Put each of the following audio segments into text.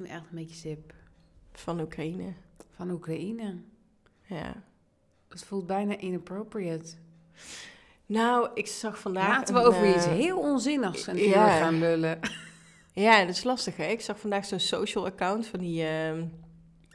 Ik ben echt een beetje sip. van Oekraïne. Van Oekraïne. Ja. Het voelt bijna inappropriate. Nou, ik zag vandaag... Laten we een, over eh, iets heel onzinnigs een ja. gaan lullen. Ja, dat is lastig hè. Ik zag vandaag zo'n social account van die... ehm,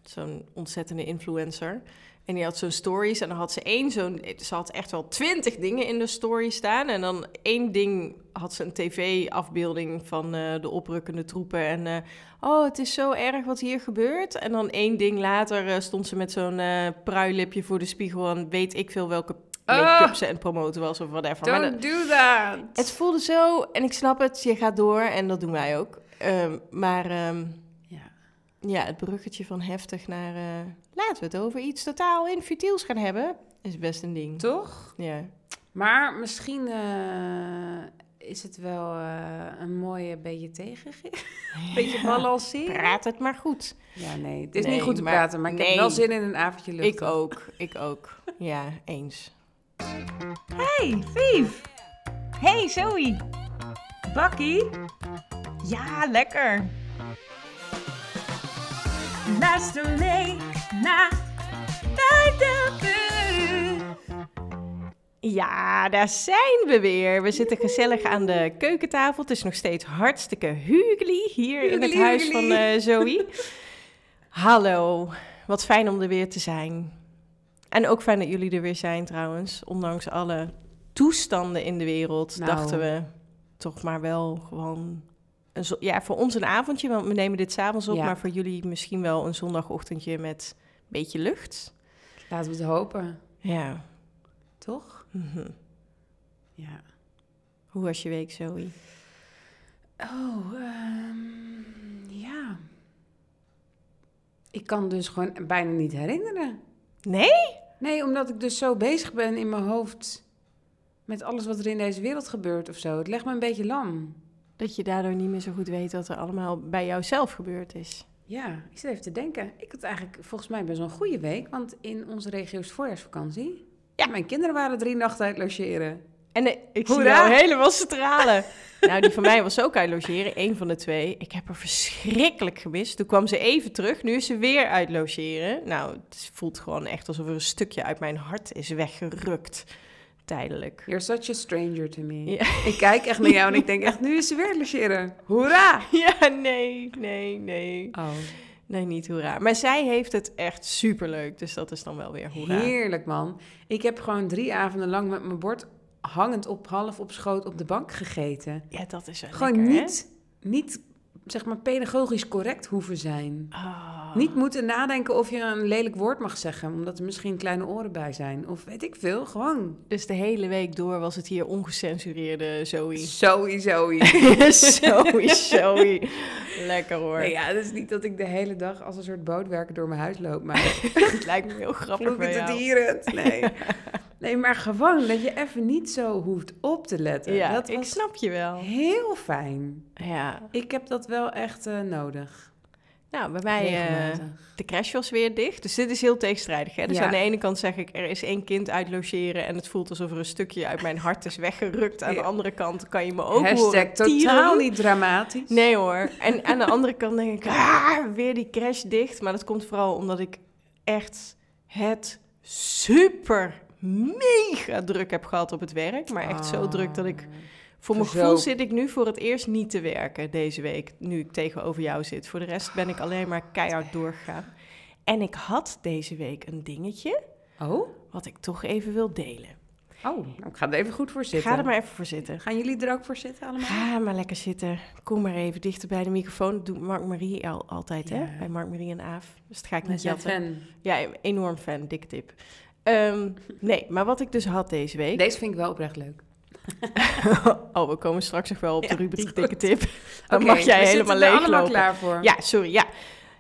zo'n ontzettende influencer. En die had zo'n stories en dan had ze één zo'n... Ze had echt wel twintig dingen in de story staan. En dan één ding had ze een tv-afbeelding van eh, de oprukkende troepen. En eh, oh, het is zo erg wat hier gebeurt. En dan één ding later eh, stond ze met zo'n pruilipje voor de spiegel... en weet ik veel welke make-up Ah. ze het promoten was of whatever. Maar Don't do that. het voelde zo, en ik snap het, je gaat door en dat doen wij ook. Ehm, maar ehm, Ja. ja, het bruggetje van heftig naar eh, laten we het over iets totaal infutiels gaan hebben, is best een ding. Toch? Ja. Maar misschien eh, is het wel eh, een mooie beetje tegen. beetje balanceren. Praat het maar goed. Ja, nee. Het is Nee, niet goed te maar- praten, maar ik nee. heb wel zin in een avondje lucht. Ik ook, ik ook. Ja, eens. Hey, Vief. Hey, Zoe. Bakkie? Ja, lekker. Luister mee naar Bij de Buur. Ja, daar zijn we weer. We zitten gezellig aan de keukentafel. Het is nog steeds hartstikke hugely hier in het Hugely, huis van eh, Zoe. Hallo, wat fijn om er weer te zijn. En ook fijn dat jullie er weer zijn trouwens. Ondanks alle toestanden in de wereld Nou. dachten we toch maar wel gewoon... Een ja, voor ons een avondje, want we nemen dit s'avonds op. Ja. Maar voor jullie misschien wel een zondagochtendje met een beetje lucht. Laten we het hopen. Ja. Toch? mhm. Ja. Hoe was je week, Zoe? Oh, ehm, ja. Ik kan dus gewoon bijna niet herinneren. Nee? Nee, omdat ik dus zo bezig ben in mijn hoofd met alles wat er in deze wereld gebeurt of zo. Het legt me een beetje lam. Dat je daardoor niet meer zo goed weet wat er allemaal bij jou zelf gebeurd is. Ja, ik zit even te denken. Ik had eigenlijk volgens mij best wel een goede week, want in onze regio is voorjaarsvakantie. Ja. Mijn kinderen waren drie nachten uit logeren. En eh, ik zie jou helemaal stralen. nou, die van mij was ook uit logeren, één van de twee. Ik heb haar verschrikkelijk gemist. Toen kwam ze even terug, nu is ze weer uit logeren. Nou, het voelt gewoon echt alsof er een stukje uit mijn hart is weggerukt. Tijdelijk. You're such a stranger to me. Ja. Ik kijk echt naar jou en ik denk echt, nu is ze weer logeren. Hoera! Ja, nee, nee, nee. Oh, Nee, niet hoera. Maar zij heeft het echt superleuk, dus dat is dan wel weer hoera. heerlijk man. Ik heb gewoon drie avonden lang met mijn bord hangend op half op schoot op de bank gegeten. Ja, dat is wel Gewoon lekker, hè? niet, niet, zeg maar, pedagogisch correct hoeven zijn. Ah. Niet moeten nadenken of je een lelijk woord mag zeggen, omdat er misschien kleine oren bij zijn. Of weet ik veel, gewoon. Dus de hele week door was het hier ongecensureerde Zoe. Sowieso. Zoe, Zoe. Lekker hoor. Nee, ja, het is niet dat ik de hele dag als een soort bootwerker door mijn huis loop, maar Het lijkt me heel grappig jou. het. Nee. Nee, maar gewoon dat je even niet zo hoeft op te letten. Ja, dat ik snap je wel. heel fijn. Ja. Ik heb dat wel echt eh, nodig. Nou, bij mij, eh, de crash was weer dicht. Dus dit is heel tegenstrijdig. Hè? Dus Ja. aan de ene kant zeg ik, er is één kind uit logeren... en het voelt alsof er een stukje uit mijn hart is weggerukt. Aan de andere kant kan je me ook Hashtag horen totaal niet dramatisch. Nee hoor. En aan de andere kant denk ik, ah, weer die crash dicht. Maar dat komt vooral omdat ik echt het super mega druk heb gehad op het werk. Maar echt zo druk dat ik... Voor mijn gevoel zit ik nu voor het eerst niet te werken deze week, nu ik tegenover jou zit. Voor de rest ben ik alleen maar keihard doorgegaan. En ik had deze week een dingetje Oh? wat ik toch even wil delen. Oh, nou, ik ga er even goed voor zitten. Ga er maar even voor zitten. Gaan jullie er ook voor zitten allemaal? Ga maar lekker zitten. Kom maar even dichter bij de microfoon. Dat doet Mark Marie al, altijd, Ja. hè? Bij Mark Marie en Aaf. Dus dat ga ik Wij niet jatten. fan. Ja, enorm fan. Dikke tip. Ehm, nee, maar wat ik dus had deze week... Deze vind ik wel oprecht leuk. oh, we komen straks nog wel op de Ja, rubriek dikke tip. Dan mag jij we helemaal er allemaal klaar voor. Ja, sorry, ja.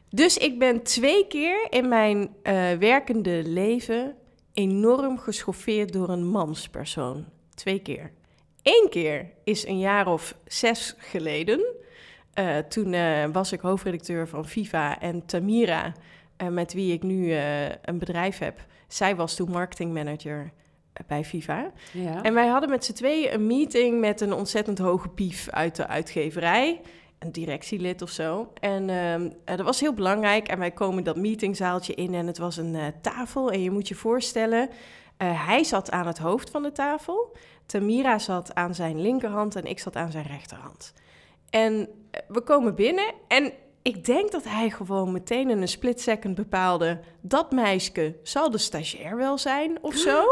Dus ik ben twee keer in mijn eh, werkende leven enorm geschoffeerd door een manspersoon. Twee keer. Eén keer is een jaar of zes geleden. Eh, toen eh, was ik hoofdredacteur van Viva en Tamira, met wie ik nu een bedrijf heb. Zij was toen marketingmanager eh, bij Viva. Ja. En wij hadden met z'n tweeën een meeting met een ontzettend hoge pief uit de uitgeverij. een directielid of zo. En ehm, eh, dat was heel belangrijk. En wij komen dat meetingzaaltje in en het was een eh, tafel. En je moet je voorstellen, hij zat aan het hoofd van de tafel. Tamira zat aan zijn linkerhand en ik zat aan zijn rechterhand. En we komen binnen en ik denk dat hij gewoon meteen in een split second bepaalde... dat meisje zal de stagiair wel zijn of zo.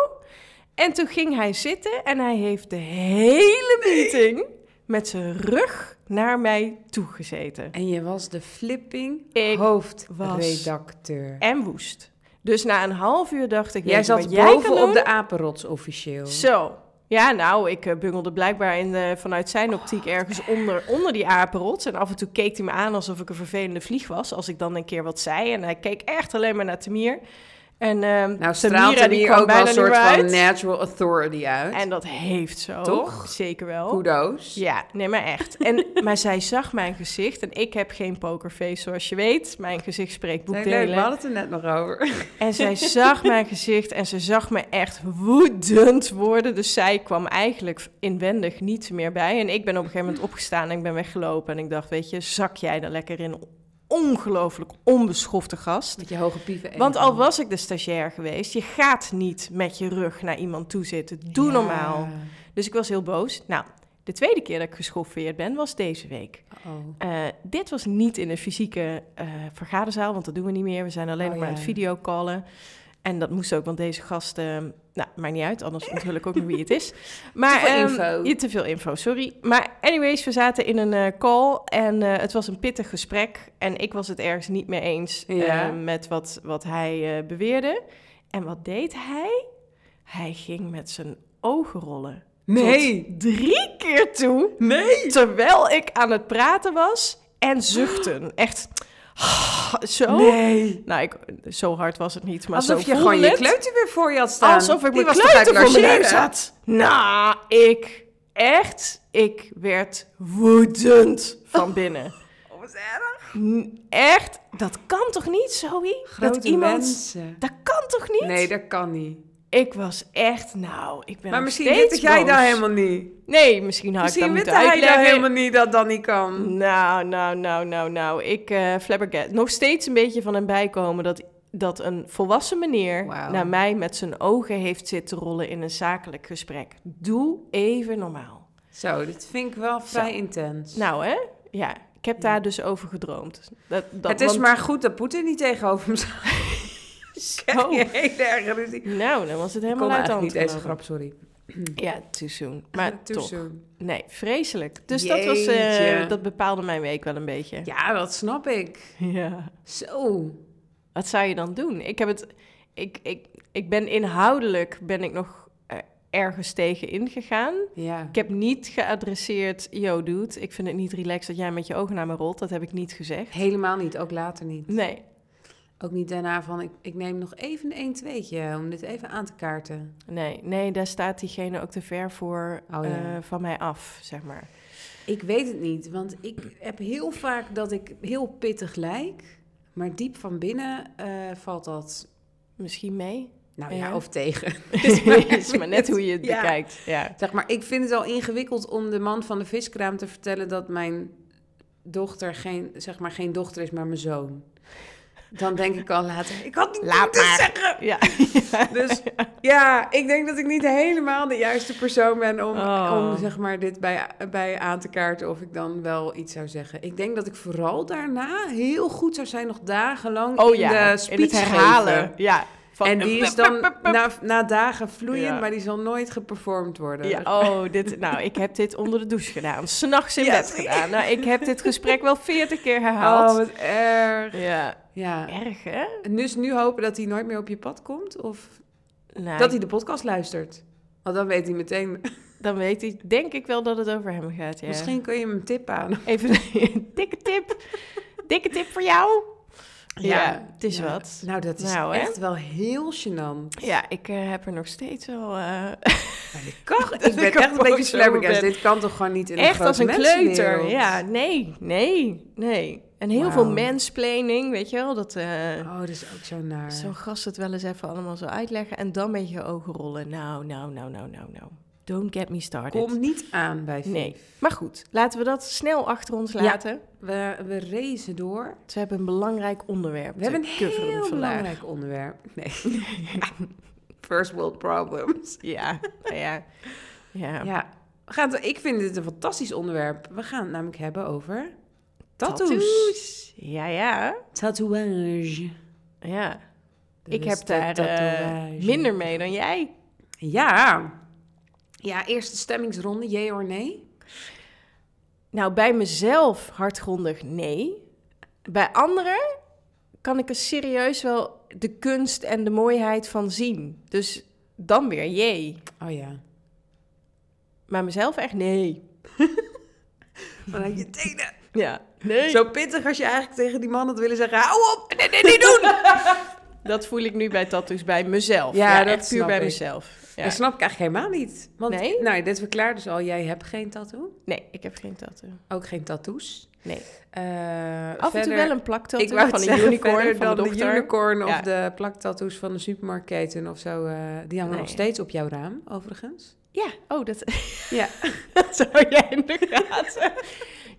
En toen ging hij zitten en hij heeft de hele meeting met zijn rug naar mij toegezeten. En je was de flipping Ik hoofdredacteur. En woest. Dus na een half uur dacht ik... Jij zat jij boven op de apenrots officieel. Zo. Ja, nou, ik eh, bungelde blijkbaar in vanuit zijn optiek ergens onder, onder die apenrots. En af en toe keek hij me aan alsof ik een vervelende vlieg was. Als ik dan een keer wat zei. En hij keek echt alleen maar naar Tamir. En ehm Nou straalt Tamira, die kwam ook wel bijna een soort van natural authority uit. En dat heeft zo. Toch? Zeker wel. Kudos. Ja, nee, maar echt. En, maar zij zag mijn gezicht. En ik heb geen pokerface, zoals je weet. Mijn gezicht spreekt Nee, leuk, we boekdelen. hadden het er net nog over. En zij zag mijn gezicht en ze zag me echt woedend worden. Dus zij kwam eigenlijk inwendig niet meer bij. En ik ben op een gegeven moment opgestaan en ik ben weggelopen. En ik dacht, weet je, zak jij er lekker in. Ongelooflijk onbeschofte gast. Met je hoge pieven. Want al was ik de stagiair geweest, je gaat niet met je rug naar iemand toe zitten. Doe normaal. Dus ik was heel boos. Nou, de tweede keer dat ik geschoffeerd ben, was deze week. Eh, dit was niet in een fysieke eh, vergaderzaal, want dat doen we niet meer. We zijn alleen Oh, nog maar ja. aan het videocallen. En dat moest ook, want deze gast... eh, nou, maakt niet uit, anders onthul ik ook nog wie het is. Maar, Te veel ehm, info. ja, te veel info, sorry. Maar anyways, we zaten in een eh, call en eh, het was een pittig gesprek. En ik was het ergens niet mee eens eh, met wat, wat hij beweerde. En wat deed hij? Hij ging met zijn ogen rollen. Nee. Tot drie keer toe. Nee. Terwijl ik aan het praten was en zuchten. Echt zo. Nee. Nou, ik, zo hard was het niet, maar Alsof zo je gewoon voelde je het. kleuter weer voor je had staan. Alsof ik Die mijn kleuter voor mijn neus had. Nou, ik echt, ik werd woedend van binnen. Oh, wat erg. Echt, dat kan toch niet, Zoe? Grote dat iemand, mensen. dat kan toch niet? Nee, dat kan niet. Ik was echt, nou, ik ben Maar misschien weet jij dat helemaal niet. Nee, misschien had Misschien ik weet dat hij moeten dat uitleggen. helemaal niet dat dat niet kan. Nou, nou, nou, nou, nou. Ik uh, flabbergast. Nog steeds een beetje van hem bijkomen dat, dat een volwassen meneer naar mij met zijn ogen heeft zitten rollen in een zakelijk gesprek. Doe even normaal. Zo, dit vind ik wel vrij intens. Nou, hè? Ja, ik heb daar dus over gedroomd. Dat, dat, het is want- maar goed dat Poetin niet tegenover hem staat. Zo. Nou, dan was het helemaal uit de hand niet deze grap, sorry. Ja, too soon. Maar Too toch. soon. Nee, vreselijk. Dus dat, was, eh, dat bepaalde mijn week wel een beetje. Ja, dat snap ik. ja. Zo. Wat zou je dan doen? Ik heb het. Ik, ik, ik ben inhoudelijk ben ik nog eh, ergens tegen ingegaan. Ja. Ik heb niet geadresseerd, yo dude, ik vind het niet relaxed dat jij met je ogen naar me rolt. Dat heb ik niet gezegd. Helemaal niet, ook later niet. Nee, Ook niet daarna van, ik, ik neem nog even een 1-2'tje om dit even aan te kaarten. nee, nee, daar staat diegene ook te ver voor Oh, ja. eh, van mij af, zeg maar. Ik weet het niet, want ik heb heel vaak dat ik heel pittig lijk. Maar diep van binnen eh, valt dat, Misschien mee. nou ja, Ja. of tegen. Het is maar net hoe je het Ja. bekijkt. Ja. Zeg maar, ik vind het al ingewikkeld om de man van de viskraam te vertellen dat mijn dochter geen, zeg maar, geen dochter is, maar mijn zoon. Dan denk ik al later, ik had niet Laat maar. zeggen. Ja. Dus ja, ik denk dat ik niet helemaal de juiste persoon ben om, Oh. om zeg maar, dit bij, bij aan te kaarten of ik dan wel iets zou zeggen. Ik denk dat ik vooral daarna heel goed zou zijn, nog dagenlang Oh in ja, de speech in het herhalen. geven. Ja. Van- En die is dan na, na dagen vloeiend, Ja. maar die zal nooit geperformed worden. Ja, oh, dit, nou, ik heb dit onder de douche gedaan. S'nachts in bed gedaan. Nou, ik heb dit gesprek wel veertig keer herhaald. Oh, wat erg. Ja, Ja. erg hè? En dus nu hopen dat hij nooit meer op je pad komt? Of Nou, dat hij de podcast luistert? Want dan weet hij meteen... Dan weet hij, denk ik wel dat het over hem gaat, ja. Misschien kun je hem een tip aan. Even een dikke tip. Dikke tip voor jou. Ja, het is ja. wat. Nou, dat is Nou, hè? echt wel heel gênant. Ja, ik eh, heb er nog steeds wel... kan, Dat ik ben ik echt een beetje ben. Dit kan toch gewoon niet in een echt als een kleuter. Ja, nee, nee, nee. En heel veel mansplaining, weet je wel. Dat eh, Oh, dat is ook zo naar. zo'n gast het wel eens even allemaal zo uitleggen. En dan met je ogen rollen. Nou, nou, nou, nou, nou, nou. Don't get me started. Kom niet aan bij Viv. Nee. Maar goed, laten we dat snel achter ons Ja. laten. We, we racen door. Ze hebben een belangrijk onderwerp. We hebben een heel vandaag. belangrijk onderwerp. Nee. First world problems. Ja, nou ja. ja. Ja, we gaan ik vind dit een fantastisch onderwerp. We gaan het namelijk hebben over tattoos. Tattoos. Ja, ja. Tatoeage. Ja. Dat Ik heb daar eh, minder mee dan jij. Ja. Ja, eerste stemmingsronde, jee of nee? Nou, bij mezelf hardgrondig nee. Bij anderen kan ik er serieus wel de kunst en de mooiheid van zien. Dus dan weer jee. Oh ja. Maar mezelf echt nee. Vanuit je tenen. Ja, nee. Zo pittig als je eigenlijk tegen die man had willen zeggen... Hou op! Nee, nee, niet doen! Dat voel ik nu bij tattoos bij mezelf. Ja, Ja, dat puur bij ik. mezelf. Ja. Dat snap ik eigenlijk helemaal niet. Want, Nee? nou, dit verklaart dus al, jij hebt geen tattoo. Nee, ik heb geen tattoo. Ook geen tattoos. Nee. Eh, Af en toe wel een plaktattoo van een zeggen, unicorn van de dokter. unicorn of de plaktattoos van de supermarktketen of zo. eh, die hangen Nee. nog steeds op jouw raam, overigens. Ja, oh, dat, Ja. dat zou jij in de gaten.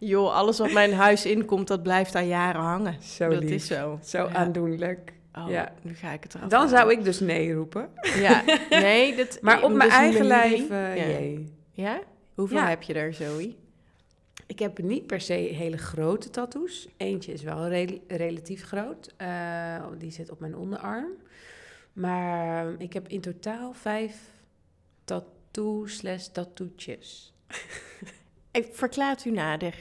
Joh, alles wat mijn huis inkomt, dat blijft daar jaren hangen. Zo dat lief. is zo. Zo Ja. aandoenlijk. Oh, Ja. nu ga ik het eraf Dan zou ik dus nee roepen. Ja, nee, dat... Maar op mijn niet eigen lijf, eh, ja. jee. Ja? Hoeveel Ja. heb je er, Zoe? Ik heb niet per se hele grote tattoos. Eentje is wel rel- relatief groot. Eh, die zit op mijn onderarm. Maar ik heb in totaal vijf tattoos slash tattoetjes. Ik verklaart u nader.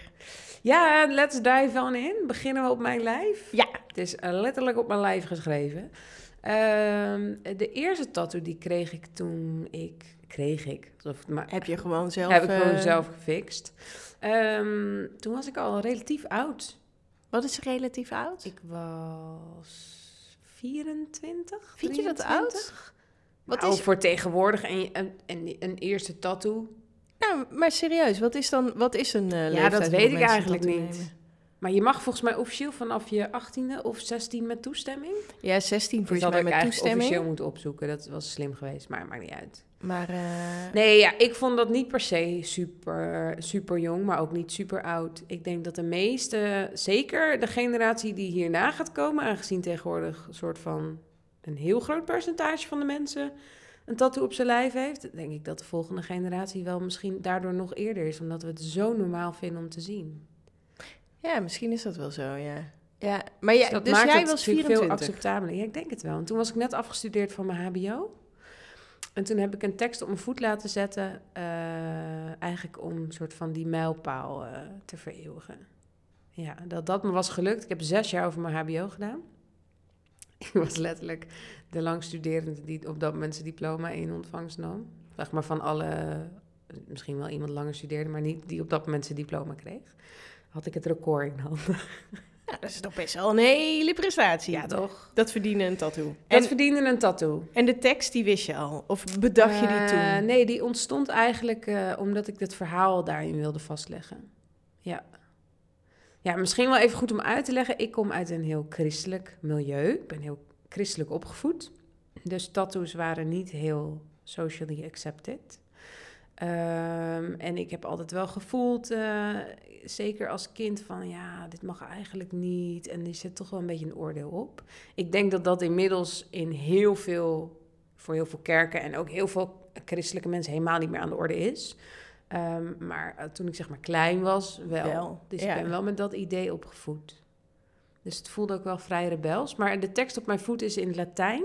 Ja, let's dive on in. Beginnen we op mijn lijf. Ja. Het is eh, letterlijk op mijn lijf geschreven. Ehm, de eerste tattoo die kreeg ik toen ik... Kreeg ik? Het maar, Heb je gewoon zelf... heb ik gewoon eh, zelf gefixt. Ehm, toen was ik al relatief oud. Wat is relatief oud? Ik was 24. Vind je dat 23? Wat Nou, is... voor tegenwoordig een, een, een, een eerste tattoo. Nou, maar serieus, wat is dan... Wat is een eh Ja, dat weet ik eigenlijk niet. nemen? Maar je mag volgens mij officieel vanaf je 18e of 16 met toestemming. Ja, 16 Dus volgens dat mij ik met toestemming. officieel moeten opzoeken. Dat was slim geweest, maar maakt niet uit. Maar eh, Nee, ja, ik vond dat niet per se super, super jong, maar ook niet super oud. Ik denk dat de meeste, zeker de generatie die hierna gaat komen, aangezien tegenwoordig een soort van een heel groot percentage van de mensen een tattoo op zijn lijf heeft, denk ik dat de volgende generatie wel misschien daardoor nog eerder is, omdat we het zo normaal vinden om te zien. ja, misschien is dat wel zo, ja. Ja, maar ja, dat dus maakt jij het was natuurlijk veel 24. acceptabeler. Ja, ik denk het wel. En toen was ik net afgestudeerd van mijn HBO. En toen heb ik een tekst op mijn voet laten zetten, eh, eigenlijk om een soort van die mijlpaal eh, te vereeuwigen. Ja, dat dat me was gelukt. Ik heb zes jaar over mijn HBO gedaan. Ik was letterlijk de langstuderende die op dat moment zijn diploma in ontvangst nam. Zeg maar van alle, misschien wel iemand langer studeerde, maar niet die op dat moment zijn diploma kreeg. Had ik het record in handen. Ja, dat is toch best wel een hele prestatie. Ja, toch? Dat verdienen een tattoo. Dat En, verdiende een tattoo. en de tekst, die wist je al? Of bedacht je die Eh, toen? nee, die ontstond eigenlijk eh, omdat ik het verhaal daarin wilde vastleggen. Ja. Ja, misschien wel even goed om uit te leggen. Ik kom uit een heel christelijk milieu. Ik ben heel christelijk opgevoed. Dus tattoos waren niet heel socially accepted. Ehm, en ik heb altijd wel gevoeld, eh, zeker als kind, van ja, dit mag eigenlijk niet. En er zit toch wel een beetje een oordeel op. Ik denk dat dat inmiddels in heel veel, voor heel veel kerken en ook heel veel christelijke mensen helemaal niet meer aan de orde is. Ehm, maar eh, toen ik zeg maar klein was, wel. Wel, Dus ja. ik ben wel met dat idee opgevoed. Dus het voelde ook wel vrij rebels. Maar de tekst op mijn voet is in het Latijn.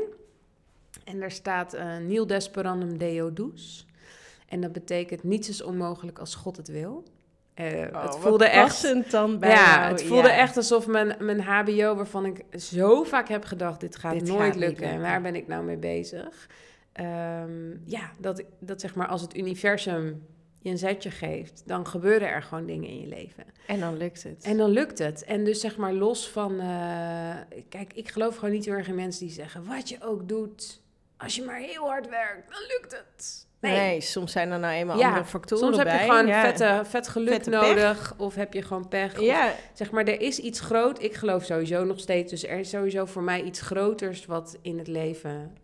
En daar staat Nil desperandum Deo dus. En dat betekent niets is onmogelijk als God het wil. Eh, Oh, het voelde echt dan bij ja, jou. het voelde Ja. echt alsof mijn, mijn HBO, waarvan ik zo vaak heb gedacht: dit gaat Dit nooit gaat lukken. En waar ben ik nou mee bezig? Ehm, ja, dat, dat zeg maar als het universum je een zetje geeft, dan gebeuren er gewoon dingen in je leven. En dan lukt het. En dan lukt het. En dus zeg maar los van. eh, kijk, ik geloof gewoon niet heel erg in mensen die zeggen: wat je ook doet, als je maar heel hard werkt, dan lukt het. nee. soms zijn er nou eenmaal Ja, andere factoren Soms heb bij. je gewoon ja. vette, vet geluk Vette pech. nodig. Of heb je gewoon pech. of Ja, Zeg maar, er is iets groot. Ik geloof sowieso nog steeds. Dus er is sowieso voor mij iets groters wat in het leven,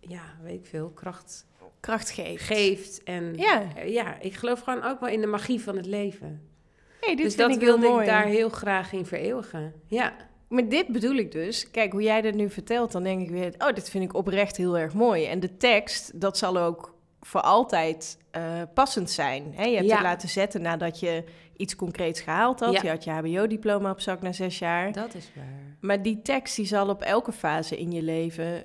ja, weet ik veel, kracht, kracht geeft. geeft. En Ja. eh, ja, ik geloof gewoon ook wel in de magie van het leven. Hey, dus dat ik wilde ik daar heel graag in vereeuwigen. Ja, Maar dit bedoel ik dus. Kijk, hoe jij dit nu vertelt, dan denk ik weer... oh, dit vind ik oprecht heel erg mooi. En de tekst, dat zal ook voor altijd eh, passend zijn. Hè? Je hebt Ja. het laten zetten nadat je iets concreets gehaald had. Ja. Je had je hbo-diploma op zak na zes jaar. dat is waar. Maar die tekst die zal op elke fase in je leven...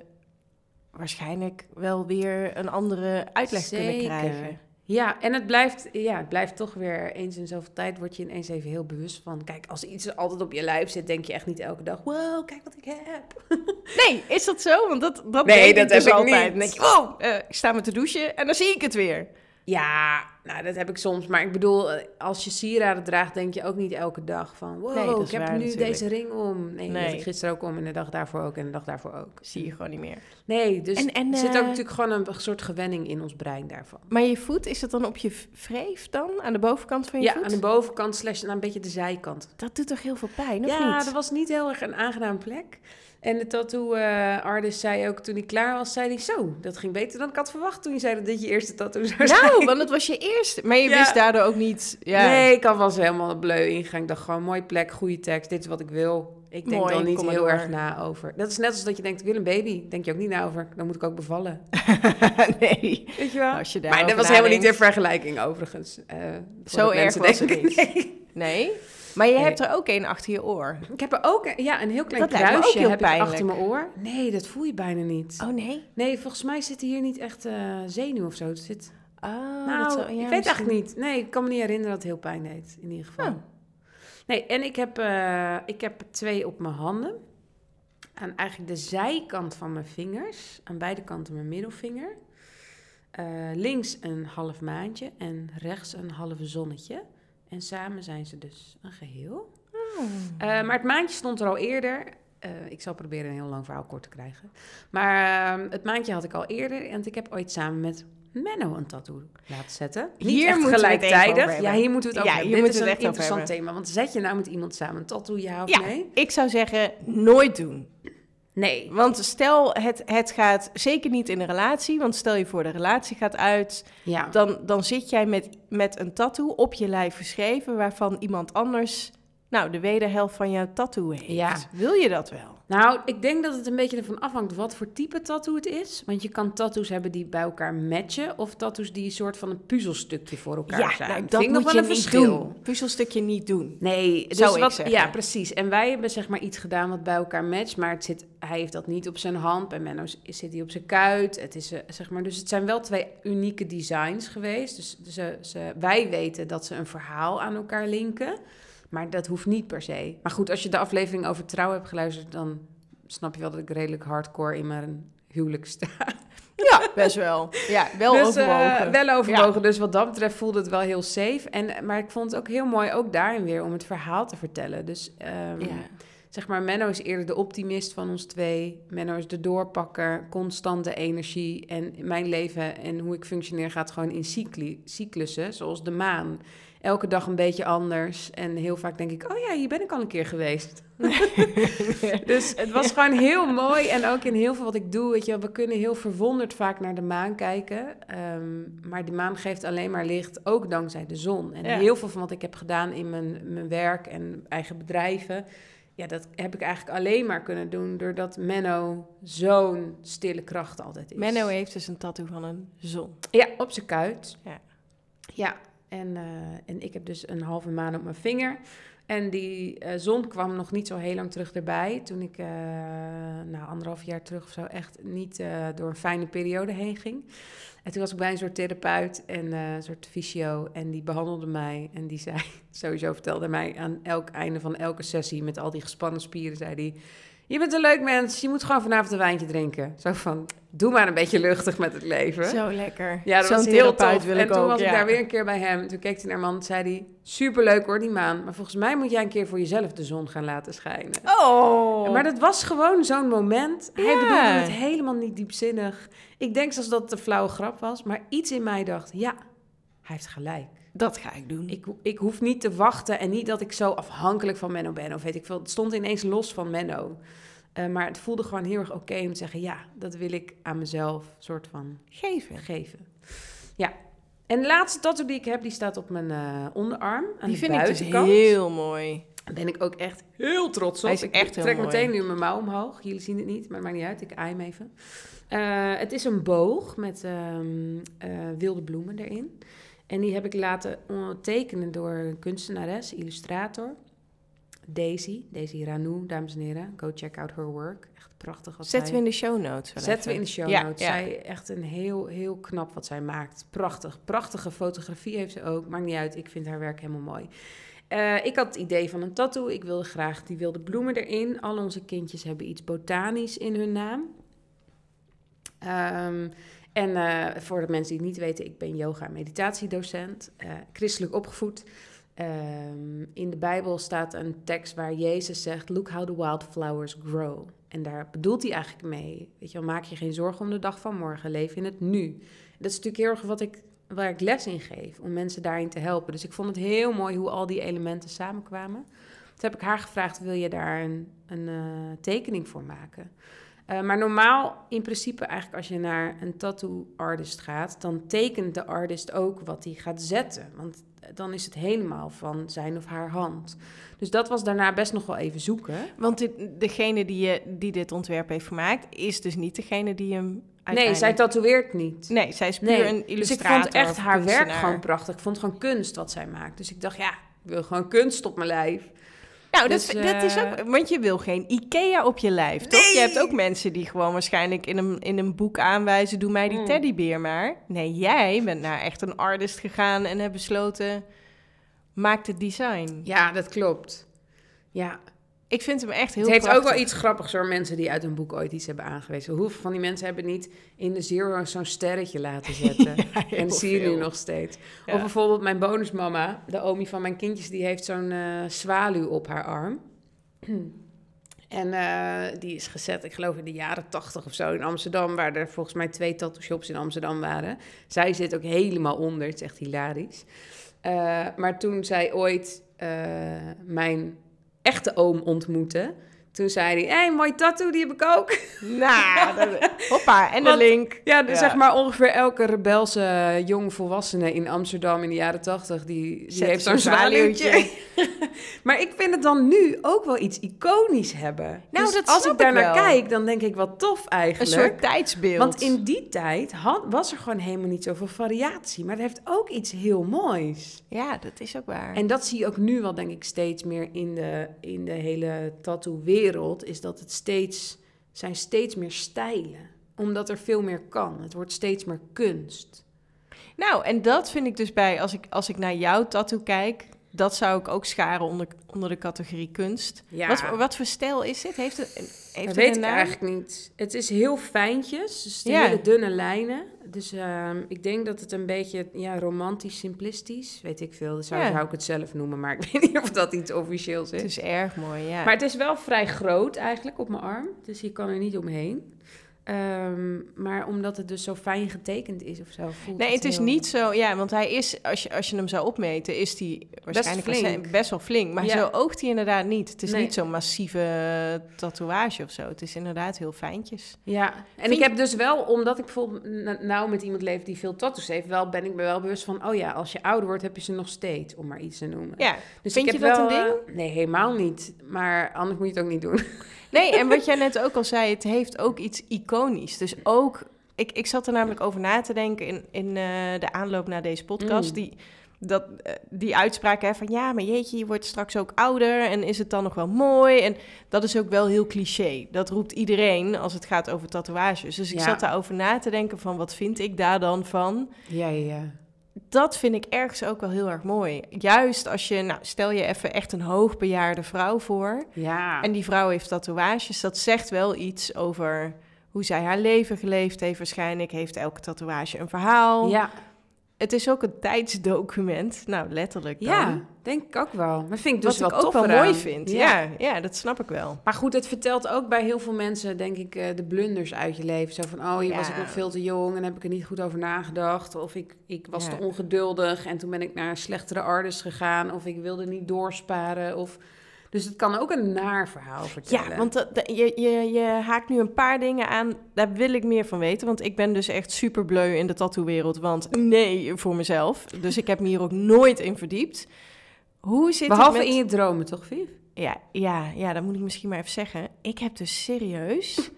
waarschijnlijk wel weer een andere uitleg kunnen krijgen. Ja, en het blijft, ja, het blijft toch weer eens in zoveel tijd word je ineens even heel bewust van. Kijk, als iets altijd op je lijf zit, denk je echt niet elke dag, wow, kijk wat ik heb. Nee, is dat zo? Want dat, dat Nee, denk dat ik dus heb ik altijd. niet. Dan denk je, wow, eh, ik sta me te douchen en dan zie ik het weer. Ja, nou, dat heb ik soms. Maar ik bedoel, eh, als je sieraden draagt, denk je ook niet elke dag van... wow, Nee, ik heb waar nu natuurlijk. deze ring om. Nee, ik gisteren ook om en de dag daarvoor ook en de dag daarvoor ook. Zie je gewoon niet meer. Nee, dus En- en, er zit ook eh, natuurlijk gewoon een soort gewenning in ons brein daarvan. Maar je voet, is dat dan op je v- wreef dan? Aan de bovenkant van je Ja, voet? aan de bovenkant slash aan een beetje de zijkant. Dat doet toch heel veel pijn, of ja, niet? dat was niet heel erg een aangenaam plek. En de tattoo-artist zei ook toen hij klaar was, zei hij zo, dat ging beter dan ik had verwacht toen je zei dat dit je eerste tattoo zou zijn. Nou, want het was je eerste. Maar je Ja. wist daardoor ook niet... Ja. Nee, ik had was helemaal bleu ingegaan. Ik dacht gewoon, mooie plek, goede tekst, dit is wat ik wil. Ik denk Mooi, dan niet heel door. erg na over. Dat is net als dat je denkt, ik wil een baby. Denk je ook niet na over, dan moet ik ook bevallen. nee. Weet je wel? Als je maar dat was helemaal niet in vergelijking overigens. Eh, Zo erg was het niet. nee. Nee? Maar je Nee. hebt er ook één achter je oor. Ik heb er ook ja, een heel klein Dat lijkt me ook kruisje heel heb ik achter mijn oor. Nee, dat voel je bijna niet. Oh, nee? Nee, volgens mij zit hier niet echt eh zenuw of zo. Het zit... Oh, nou, dat ja, ik weet eigenlijk niet. Nee, ik kan me niet herinneren dat het heel pijn deed, in ieder geval. Oh. Nee, en ik heb, eh, ik heb twee op mijn handen. Aan eigenlijk de zijkant van mijn vingers. Aan beide kanten mijn middelvinger. Eh, links een half maandje en rechts een halve zonnetje. En samen zijn ze dus een geheel. Oh. Eh, maar het maandje stond er al eerder. Eh, ik zal proberen een heel lang verhaal kort te krijgen. Maar ehm, het maandje had ik al eerder. En ik heb ooit samen met Menno een tattoo laten zetten. Niet Hier echt gelijktijdig. Ja, hier moeten we het Ja, over hier hebben. Dit is een het echt over interessant thema. Want zet je nou met iemand samen een tattoo, ja of Ja, nee? ik zou zeggen, nooit doen. Nee. Want stel, het, het gaat zeker niet in een relatie. Want stel je voor, de relatie gaat uit. Ja. Dan, dan zit jij met, met een tattoo op je lijf geschreven... waarvan iemand anders nou, de wederhelft van jouw tattoo heeft. Ja. Wil je dat wel? Nou, ik denk dat het een beetje ervan afhangt wat voor type tattoo het is. Want je kan tattoos hebben die bij elkaar matchen. Of tattoos die een soort van een puzzelstukje voor elkaar zijn. nou, Vind dat ik nog wel je een verschil. doen. Puzzelstukje niet doen. Nee, dus Zou ik wat, zeggen. ja, precies. En wij hebben zeg maar iets gedaan wat bij elkaar matcht, maar het zit, hij heeft dat niet op zijn hand. Bij Menno zit hij op zijn kuit. Het is, eh, zeg maar, dus het zijn wel twee unieke designs geweest. Dus ze, ze, wij weten dat ze een verhaal aan elkaar linken, maar dat hoeft niet per se. Maar goed, als je de aflevering over trouw hebt geluisterd, dan snap je wel dat ik redelijk hardcore in mijn huwelijk sta. Ja, best wel. Ja, wel dus, overwogen. eh, wel overwogen. Dus wat dat betreft voelde het wel heel safe. En, maar ik vond het ook heel mooi, ook daarin weer, om het verhaal te vertellen. Dus ehm, Ja. zeg maar, Menno is eerder de optimist van ons twee. Menno is de doorpakker, constante energie. En mijn leven en hoe ik functioneer gaat gewoon in cycli, cyclussen, zoals de maan. Elke dag een beetje anders. En heel vaak denk ik, oh ja, hier ben ik al een keer geweest. Dus het was gewoon heel mooi. En ook in heel veel wat ik doe, weet je, we kunnen heel verwonderd vaak naar de maan kijken. Ehm, maar de maan geeft alleen maar licht, ook dankzij de zon. En Ja. heel veel van wat ik heb gedaan in mijn, mijn werk en eigen bedrijven, ja, dat heb ik eigenlijk alleen maar kunnen doen doordat Menno zo'n stille kracht altijd is. Menno heeft dus een tattoo van een zon. Ja, op zijn kuit. Ja. Ja, en, eh, en ik heb dus een halve maan op mijn vinger. En die eh, zon kwam nog niet zo heel lang terug erbij. Toen ik, eh nou, anderhalf jaar terug of zo, echt niet door een fijne periode heen ging. En toen was ik bij een soort therapeut en een soort fysio. En die behandelde mij. En die zei, sowieso vertelde mij aan elk einde van elke sessie... met al die gespannen spieren, zei hij... Je bent een leuk mens, je moet gewoon vanavond een wijntje drinken. Zo van, doe maar een beetje luchtig met het leven. Zo lekker. Ja, dat Zo'n was heel tof. en toen ook, was ja. ik daar weer een keer bij hem. Toen keek hij naar man en zei hij... Superleuk hoor, die maan. Maar volgens mij moet jij een keer voor jezelf de zon gaan laten schijnen. Oh. Maar dat was gewoon zo'n moment. Hij Ja. bedoelde het helemaal niet diepzinnig. Ik denk zelfs dat het een flauwe grap was. Maar iets in mij dacht, ja, hij heeft gelijk. Dat ga ik doen. Ik, ik hoef niet te wachten en niet dat ik zo afhankelijk van Menno ben. Of weet ik veel. Het stond ineens los van Menno. Eh, maar het voelde gewoon heel erg oké om te zeggen... ja, dat wil ik aan mezelf soort van Geven. geven. Ja. En de laatste tattoo die ik heb, die staat op mijn eh, onderarm. Aan Die de vind ik dus heel mooi. Daar ben ik ook echt heel trots op. Hij is ik echt heel trek mooi. meteen nu mijn mouw omhoog. Jullie zien het niet, maar het maakt niet uit. Ik aai hem even. Eh, het is een boog met ehm, eh, wilde bloemen erin. En die heb ik laten tekenen door een kunstenares, illustrator. Daisy, Daisy Ranou, dames en heren. Go check out her work. Echt prachtig wat Zetten we in de show notes. Zetten we in de show Ja, notes. ja. Zij echt een heel, heel knap wat zij maakt. Prachtig. Prachtige fotografie heeft ze ook. Maakt niet uit. Ik vind haar werk helemaal mooi. Eh, ik had het idee van een tattoo. Ik wilde graag die wilde bloemen erin. Al onze kindjes hebben iets botanisch in hun naam. Ehm, en eh, voor de mensen die het niet weten, ik ben yoga- en meditatiedocent. eh, christelijk opgevoed. Ehm, in de Bijbel staat een tekst waar Jezus zegt: Look how the wildflowers grow. En daar bedoelt hij eigenlijk mee. Weet je wel, maak je geen zorgen om de dag van morgen. Leef in het nu. Dat is natuurlijk heel erg wat ik, waar ik les in geef. Om mensen daarin te helpen. Dus ik vond het heel mooi hoe al die elementen samenkwamen. Toen heb ik haar gevraagd: Wil je daar een, een eh, tekening voor maken? Eh, maar normaal, in principe, eigenlijk als je naar een tattoo artist gaat, dan tekent de artist ook wat hij gaat zetten. Want dan is het helemaal van zijn of haar hand. Dus dat was daarna best nog wel even zoeken. Want dit- degene die, je, die dit ontwerp heeft gemaakt, is dus niet degene die hem Nee, zij tatoeëert niet. Nee, zij is puur Nee, een dus ik illustrator. vond echt haar werk gewoon prachtig. Ik vond gewoon kunst wat zij maakt. Dus ik dacht, ja, ik wil gewoon kunst op mijn lijf. Nou, Dus, dat, dat is eh, ook... Want je wil geen Ikea op je lijf, toch? Je hebt ook mensen die gewoon waarschijnlijk in een, in een boek aanwijzen... doe mij die Mm. teddybeer maar. Nee, jij bent naar echt een artist gegaan en hebt besloten... maak het design. Ja, dat klopt. Ja, Ik vind hem echt heel het heeft ook wel iets grappigs hoor, mensen die uit een boek ooit iets hebben aangewezen. Hoeveel van die mensen hebben niet in de Zero zo'n sterretje laten zetten? Ja, en dat zie je nu nog steeds. Ja. Of bijvoorbeeld mijn bonusmama, de omi van mijn kindjes, die heeft zo'n eh zwaluw op haar arm. En eh, die is gezet, ik geloof in de jaren tachtig of zo in Amsterdam, waar er volgens mij twee tattoo shops in Amsterdam waren. Zij zit ook helemaal onder, het is echt hilarisch. Eh, maar toen zij ooit mijn echte oom ontmoette, toen zei hij, hé, hey, mooi tattoo, die heb ik ook. Nou, dat- hoppa, en de Want- link. Ja, dus Ja. zeg maar ongeveer elke rebelse jong volwassene in Amsterdam in de jaren tachtig, die, die heeft zo'n zwaluwtje. maar ik vind het dan nu ook wel iets iconisch hebben. Nou, Dus dat als ik daar ik naar wel. kijk, dan denk ik wat tof Een eigenlijk. soort tijdsbeeld. Want in die tijd had, was er gewoon helemaal niet zoveel variatie. Maar het heeft ook iets heel moois. Ja, dat is ook waar. En dat zie je ook nu wel, denk ik, steeds meer in de, in de hele tattoo-wereld. Is dat het steeds, zijn steeds meer stijlen. Omdat er veel meer kan. Het wordt steeds meer kunst. Nou, en dat vind ik dus bij, als ik, als ik naar jouw tattoo kijk, dat zou ik ook scharen onder, onder de categorie kunst. Ja. Wat, voor- wat voor stijl is dit? Heeft het, heeft dat weet een ik eigenlijk niet. Het is heel fijntjes. Dus Ja. hele dunne lijnen. Dus ehm, ik denk dat het een beetje ja, romantisch, simplistisch, weet ik veel. Zou, Ja. zou ik het zelf noemen, maar ik weet niet of dat iets officieels is. Het is erg mooi, ja. Maar het is wel vrij groot eigenlijk op mijn arm. Dus je kan er niet omheen. Ehm, maar omdat het dus zo fijn getekend is of zo. Voelt nee, het is heel- niet zo, ja, want hij is, als je, als je hem zou opmeten, is hij waarschijnlijk flink. waarschijnlijk best wel flink. Maar Ja. zo oogt hij inderdaad niet. Het is Nee. niet zo'n massieve tatoeage of zo. Het is inderdaad heel fijntjes. Ja, en Vind ik heb dus wel, omdat ik bijvoorbeeld nou met iemand leef die veel tattoos heeft, wel ben ik me wel bewust van, oh ja, als je ouder wordt heb je ze nog steeds, om maar iets te noemen. Ja, dus vind ik je heb dat wel, een ding? eh, nee, helemaal niet. Maar anders moet je het ook niet doen. Nee, en wat jij net ook al zei, het heeft ook iets iconisch. Dus ook, ik, ik zat er namelijk over na te denken in, in eh, de aanloop naar deze podcast. Mm. Die, dat, eh, die uitspraak hè, van ja, maar jeetje, je wordt straks ook ouder en is het dan nog wel mooi? En dat is ook wel heel cliché. Dat roept iedereen als het gaat over tatoeages. Dus ik Ja. zat daarover na te denken van wat vind ik daar dan van? Ja, ja, ja. Dat vind ik ergens ook wel heel erg mooi. Juist als je, nou stel je even echt een hoogbejaarde vrouw voor. Ja, En die vrouw heeft tatoeages. Dat zegt wel iets over hoe zij haar leven geleefd heeft. Waarschijnlijk heeft elke tatoeage een verhaal. ja. Het is ook een tijdsdocument. Nou, letterlijk dan. ja, denk ik ook wel. Maar vind ik dus Wat wel ik ook tof wel mooi vind. Ja. Ja, dat snap ik wel. Maar goed, het vertelt ook bij heel veel mensen, denk ik, eh, de blunders uit je leven. Zo van, oh, hier was ik nog veel te jong en heb ik er niet goed over nagedacht. Of ik, ik was Ja. te ongeduldig en toen ben ik naar slechtere artist gegaan. Of ik wilde niet doorsparen. Of... Dus het kan ook een naar verhaal vertellen. Ja, want je, je, je haakt nu een paar dingen aan. Daar wil ik meer van weten. Want ik ben dus echt super bleu in de tattoo-wereld. Want nee, voor mezelf. Dus ik heb me hier ook nooit in verdiept. Hoe zit Behalve het met... in je dromen, toch, Viv? Ja, ja, ja, dat moet ik misschien maar even zeggen. Ik heb dus serieus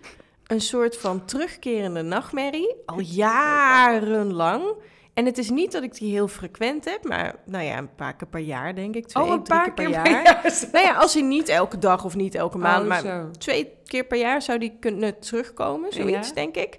een soort van terugkerende nachtmerrie. Al jarenlang. En het is niet dat ik die heel frequent heb. Maar nou ja, een paar keer per jaar denk ik. Twee, oh, een drie paar keer keer per jaar. Nou ja, als hij niet elke dag of niet elke maand, Oh, maar zo. twee keer per jaar zou die kunnen terugkomen, zoiets Ja. denk ik.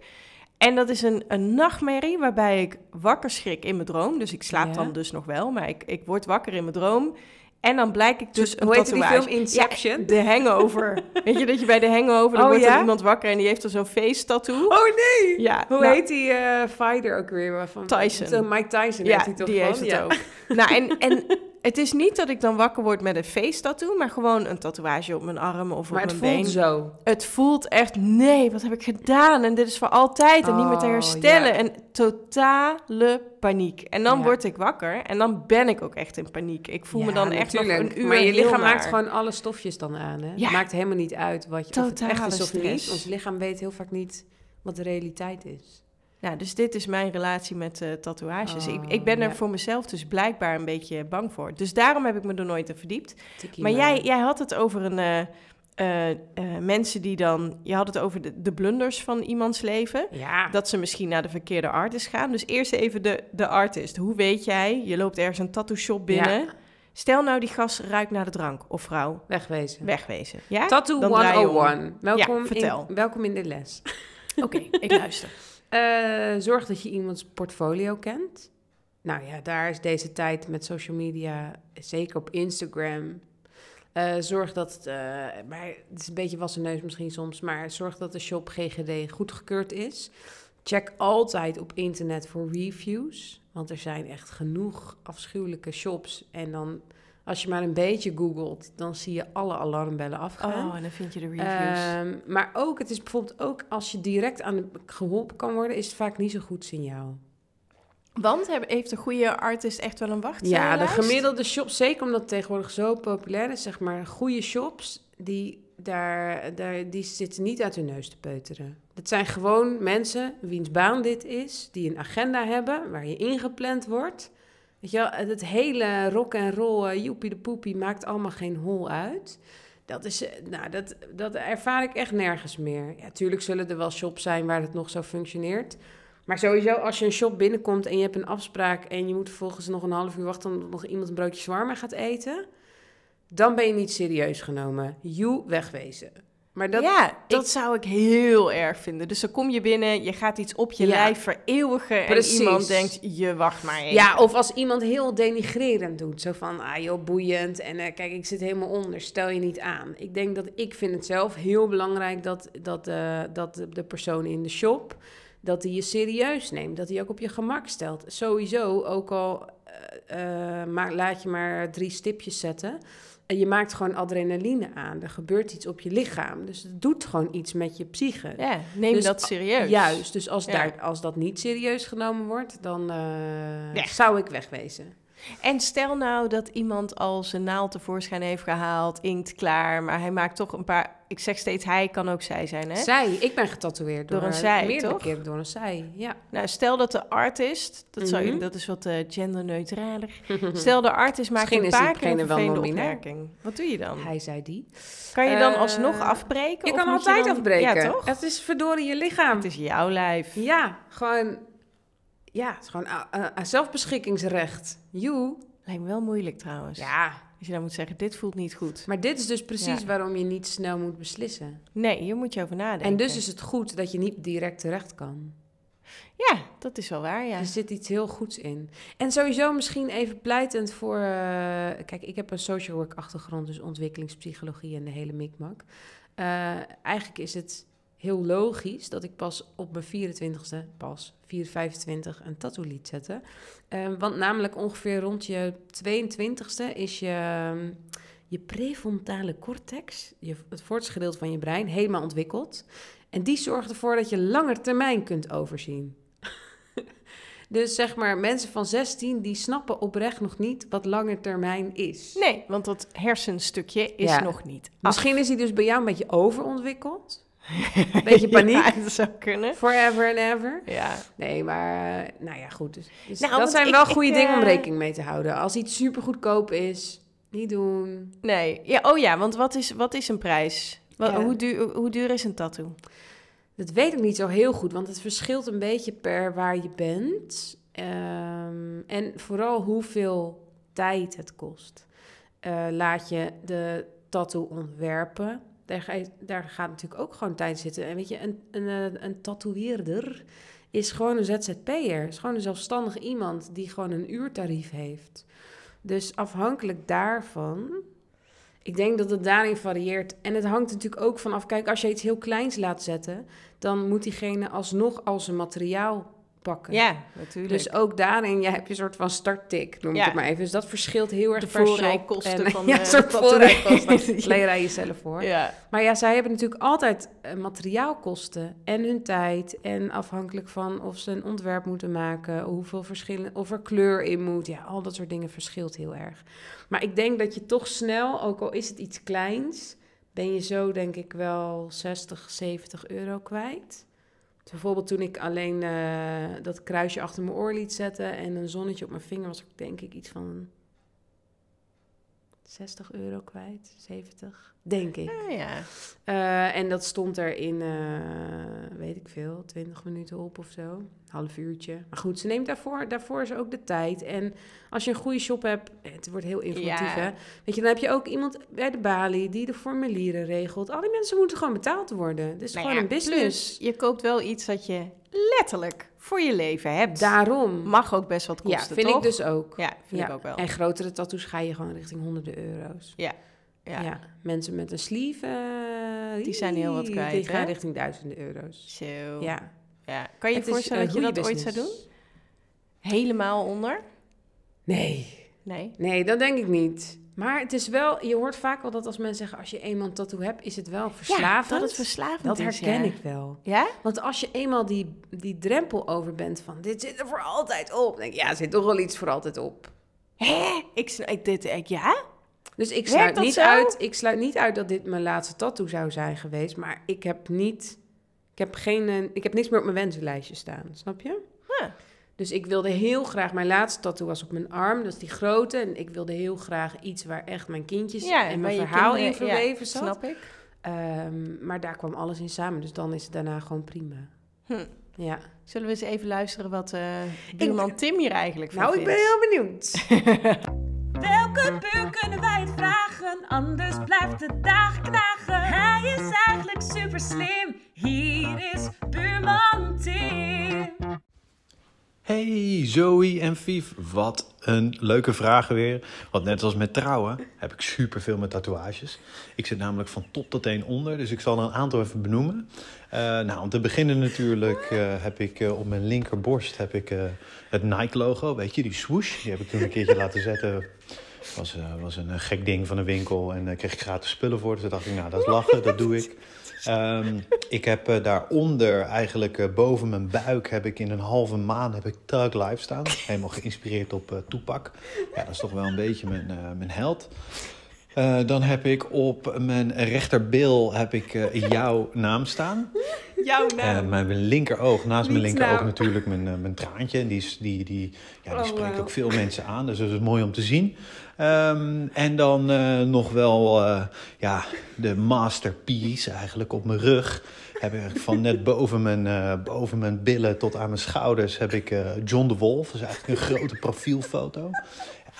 En dat is een, een nachtmerrie waarbij ik wakker schrik in mijn droom. Dus ik slaap Ja. dan dus nog wel, maar ik, ik word wakker in mijn droom. En dan blijk ik dus een Hoe die tatoeage. film? Inception? Ja, de Hangover. Weet je dat je bij de Hangover, dan Oh, wordt ja? er iemand wakker en die heeft er zo'n face tattoo. Oh nee! Ja, Hoe nou, heet die eh, fighter ook weer? Waarvan, Tyson. Mike Tyson Ja, heeft hij toch die van? heeft het ook. Nou, en, en het is niet dat ik dan wakker word met een face tattoo, maar gewoon een tatoeage op mijn arm of Maar op het mijn voelt been. zo. Het voelt echt, nee, wat heb ik gedaan? En dit is voor altijd en niet meer te Oh, herstellen. ja. En totale paniek. En dan Ja. word ik wakker en dan ben ik ook echt in paniek. Ik voel me dan echt nog een uur Maar je lichaam maakt gewoon alle stofjes dan aan. Hè? Het maakt helemaal niet uit wat je, of het echt is of niet. Ons lichaam weet heel vaak niet wat de realiteit is. Nou, dus dit is mijn relatie met eh, tatoeages. ik, Oh, ik ben er ja. voor mezelf dus blijkbaar een beetje bang voor. Dus daarom heb ik me er nooit in verdiept. Maar jij, jij had het over een... eh, eh, mensen die dan... Je had het over de, de blunders van iemands leven. Ja, Dat ze misschien naar de verkeerde artist gaan. Dus eerst even de, de artist. Hoe weet jij? Je loopt ergens een tattoo shop binnen. Ja. Stel nou die gast ruikt naar de drank of vrouw. wegwezen. Wegwezen. Ja? Tattoo Dan om. 101. Welkom, Ja, vertel. In, welkom in de les. Oké, ik luister. Eh, zorg dat je iemands portfolio kent. Nou ja, daar is deze tijd met social media, zeker op Instagram. eh, zorg dat, eh, maar het is een beetje wassen neus misschien soms, maar zorg dat de shop GGD goedgekeurd is. Check altijd op internet voor reviews, want er zijn echt genoeg afschuwelijke shops. En dan, als je maar een beetje googelt, dan zie je alle alarmbellen afgaan. Oh, en dan vind je de reviews. Ehm, maar ook, het is bijvoorbeeld ook als je direct aan de, geholpen kan worden, is het vaak niet zo'n goed signaal. Want heeft een goede artist echt wel een wacht? Ja, de gemiddelde shops, zeker omdat het tegenwoordig zo populair is, zeg maar, goede shops, die, daar, daar, die zitten niet uit hun neus te peuteren. Dat zijn gewoon mensen wiens baan dit is, die een agenda hebben, waar je ingepland wordt. Weet het hele rock en roll, uh, joepie de poepie, maakt allemaal geen hol uit. Dat, is, eh, nou, dat, dat ervaar ik echt nergens meer. Ja, tuurlijk zullen er wel shops zijn waar het nog zo functioneert. Maar sowieso, als je een shop binnenkomt en je hebt een afspraak... en je moet vervolgens nog een half uur wachten... omdat nog iemand een broodje zwarma gaat eten... dan ben je niet serieus genomen. You wegwezen. Maar dat, ja, dat ik- zou ik heel erg vinden. Dus dan kom je binnen, je gaat iets op je Ja. lijf vereeuwigen... Precies. en iemand denkt, je wacht maar even. Ja, of als iemand heel denigrerend doet. Zo van, ah joh, boeiend. En eh, kijk, ik zit helemaal onder. Stel je niet aan. Ik denk dat, ik vind het zelf heel belangrijk dat, dat, eh, dat de- persoon in de shop... dat die je serieus neemt. Dat hij ook op je gemak stelt. Sowieso, ook al maar, laat je maar drie stipjes zetten... Je maakt gewoon adrenaline aan. Er gebeurt iets op je lichaam. Dus het doet gewoon iets met je psyche. Ja, neem Dus- dat serieus. Juist, dus als, Ja. daar, als dat niet serieus genomen wordt, dan eh, zou ik wegwezen. En stel nou dat iemand al zijn naald tevoorschijn heeft gehaald, inkt klaar... maar hij maakt toch een paar... Ik zeg steeds hij, kan ook zij zijn, hè? Zij, ik ben getatoeëerd door, Door een zij, meerdere toch? keren door een zij. Ja. Nou, stel dat de artist, dat, zou, Mhm. dat is wat eh, genderneutraler. Stel de artist maakt Misschien een paar keer een wel opmerking. Wat doe je dan? Hij zei die. Kan je dan Eh, alsnog afbreken? Je kan altijd dan- afbreken. Ja, toch? Het is verdorie je lichaam. Het is jouw lijf. Ja, gewoon... Ja, het is gewoon zelfbeschikkingsrecht. You. Lijkt me wel moeilijk trouwens. Ja, Als je dan moet zeggen, dit voelt niet goed. maar dit is dus precies Ja. waarom je niet snel moet beslissen. Nee, hier moet je over nadenken. En dus is het goed dat je niet direct terecht kan. Ja, dat is wel waar, ja. Er zit iets heel goeds in. En sowieso misschien even pleitend voor... eh, kijk, ik heb een social work achtergrond, dus ontwikkelingspsychologie en de hele mikmak. Eh, eigenlijk is het heel logisch dat ik pas op mijn 24ste, pas 4, 25, een tattoo liet zetten. Eh, want namelijk ongeveer rond je 22ste is je, ehm, je prefrontale cortex, je, het gedeelte van je brein, helemaal ontwikkeld. En die zorgt ervoor dat je langer termijn kunt overzien. Dus zeg maar, mensen van 16 die snappen oprecht nog niet wat lange termijn is. Nee, want dat hersenstukje is Ja. nog niet af. Misschien is hij dus bij jou een beetje overontwikkeld. Beetje paniek. Ja, dat zou kunnen. Forever and ever. Ja. Nee, maar eh, nou ja, goed. Dus, dus Nou, dat zijn ik- wel ik, goede dingen om eh, rekening mee te houden. Als iets super goedkoop is, niet doen. Nee. Ja, oh ja, want wat is, wat is een prijs? Wat, Ja. hoe, duur, hoe duur is een tattoo? Dat weet ik niet zo heel goed, want het verschilt een beetje per waar je bent. Ehm, en vooral hoeveel tijd het kost. Eh, laat je de tattoo ontwerpen. Daar, daar gaat natuurlijk ook gewoon tijd zitten. En weet je, een, een, eh, een tatoeëerder is gewoon een ZZP'er. Is gewoon een zelfstandig iemand die gewoon een uurtarief heeft. Dus afhankelijk daarvan... Ik denk dat het daarin varieert. En het hangt natuurlijk ook vanaf... Kijk, als je iets heel kleins laat zetten... dan moet diegene alsnog als een materiaal pakken. Ja, natuurlijk. Dus ook daarin ja, heb je een soort van starttik, noem ik Ja. het maar even. Dus dat verschilt heel erg De per voorrijkosten van ja, de een soort voorrijkosten. Leraar jezelf voor. ja. Maar ja, zij hebben natuurlijk altijd eh, materiaalkosten en hun tijd. En afhankelijk van of ze een ontwerp moeten maken, hoeveel verschillen, of er kleur in moet. Ja, al dat soort dingen verschilt heel erg. Maar ik denk dat je toch snel, ook al is het iets kleins, ben je zo denk ik wel 60, 70 euro kwijt. Bijvoorbeeld toen ik alleen eh, dat kruisje achter mijn oor liet zetten en een zonnetje op mijn vinger, was ik denk ik iets van 60 euro kwijt, 70, denk ik. Ja, ja. Eh, en dat stond er in, eh, weet ik veel, 20 minuten op of zo. Half uurtje. Maar goed, ze neemt daarvoor, daarvoor is ook de tijd. En als je een goede shop hebt, het wordt heel informatief Ja. hè. Weet je, dan heb je ook iemand bij de balie die de formulieren regelt. Al die mensen moeten gewoon betaald worden. Het is Nou gewoon ja, een business. Plus, je koopt wel iets dat je letterlijk voor je leven hebt. Daarom. Mag ook best wat ja, kosten, vind toch? ik dus ook. Ja, vind Ja. ik ook wel. En grotere tattoos ga je gewoon richting honderden euro's. Ja. Ja. Mensen met een sleeve, eh, Die zijn heel wat die kwijt, gaan hè? richting duizenden euro's. Zo. Ja. Ja. Kan je Het voorstellen dat je dat ooit zou doen? Helemaal onder? Nee. Nee. Nee, dat denk ik niet. Maar het is wel, je hoort vaak wel dat als mensen zeggen, als je eenmaal een tattoo hebt, is het wel verslavend. Ja, dat het verslavend Dat is, herken ja. ik wel. Ja? Want als je eenmaal die, die drempel over bent van, dit zit er voor altijd op. Dan denk ik, ja, er zit toch wel iets voor altijd op. Hè? Ik, ik, dit, ik, ja? Dus ik sluit, dat niet zo? uit, ik sluit niet uit dat dit mijn laatste tattoo zou zijn geweest. Maar ik heb niet, ik heb geen, eh, ik heb niks meer op mijn wensenlijstje staan. Snap je? Dus ik wilde heel graag, mijn laatste tattoo was op mijn arm, dat is die grote. En ik wilde heel graag iets waar echt mijn kindjes Ja, en mijn verhaal in ja, verweven zat. Snap ik. Ehm, maar daar kwam alles in samen, dus dan is het daarna gewoon prima. Hm. Ja. Zullen we eens even luisteren wat buurman Tim hier eigenlijk van Nou, ik ben heel benieuwd. Welke buur kunnen wij het vragen? Anders blijft de dag knagen. Hij is eigenlijk super slim. Hier is buurman Tim. Hey Zoe en Vief, wat een leuke vragen weer. Want net als met trouwen heb ik superveel met tatoeages. Ik zit namelijk van top tot teen onder, dus ik zal er een aantal even benoemen. Eh, nou, om te beginnen natuurlijk eh, heb ik eh, op mijn linkerborst heb ik, het Nike-logo, weet je, die swoosh. Die heb ik toen een keertje laten zetten. Was, was een gek ding van een winkel en daar kreeg ik gratis spullen voor. Dus dacht ik, nou, dat is lachen, dat doe ik. Ehm, ik heb eh, daaronder, eigenlijk eh, boven mijn buik, heb ik in een halve maan heb ik Thug Life staan. Helemaal geïnspireerd op eh Toepak. Ja, dat is toch wel een beetje mijn, mijn held. Eh, dan heb ik op mijn rechterbeel heb ik eh, jouw naam staan. Jouw Eh, naam. mijn linkeroog, naast mijn linkeroog naam. natuurlijk mijn, mijn traantje. En die, die, die, ja, die Oh, spreekt ook veel mensen aan, dus dat is mooi om te zien. Ehm, en dan nog wel ja, de masterpiece eigenlijk op mijn rug. Heb ik van net boven mijn, boven mijn billen tot aan mijn schouders heb ik John de Wolf. Dat is eigenlijk een grote profielfoto.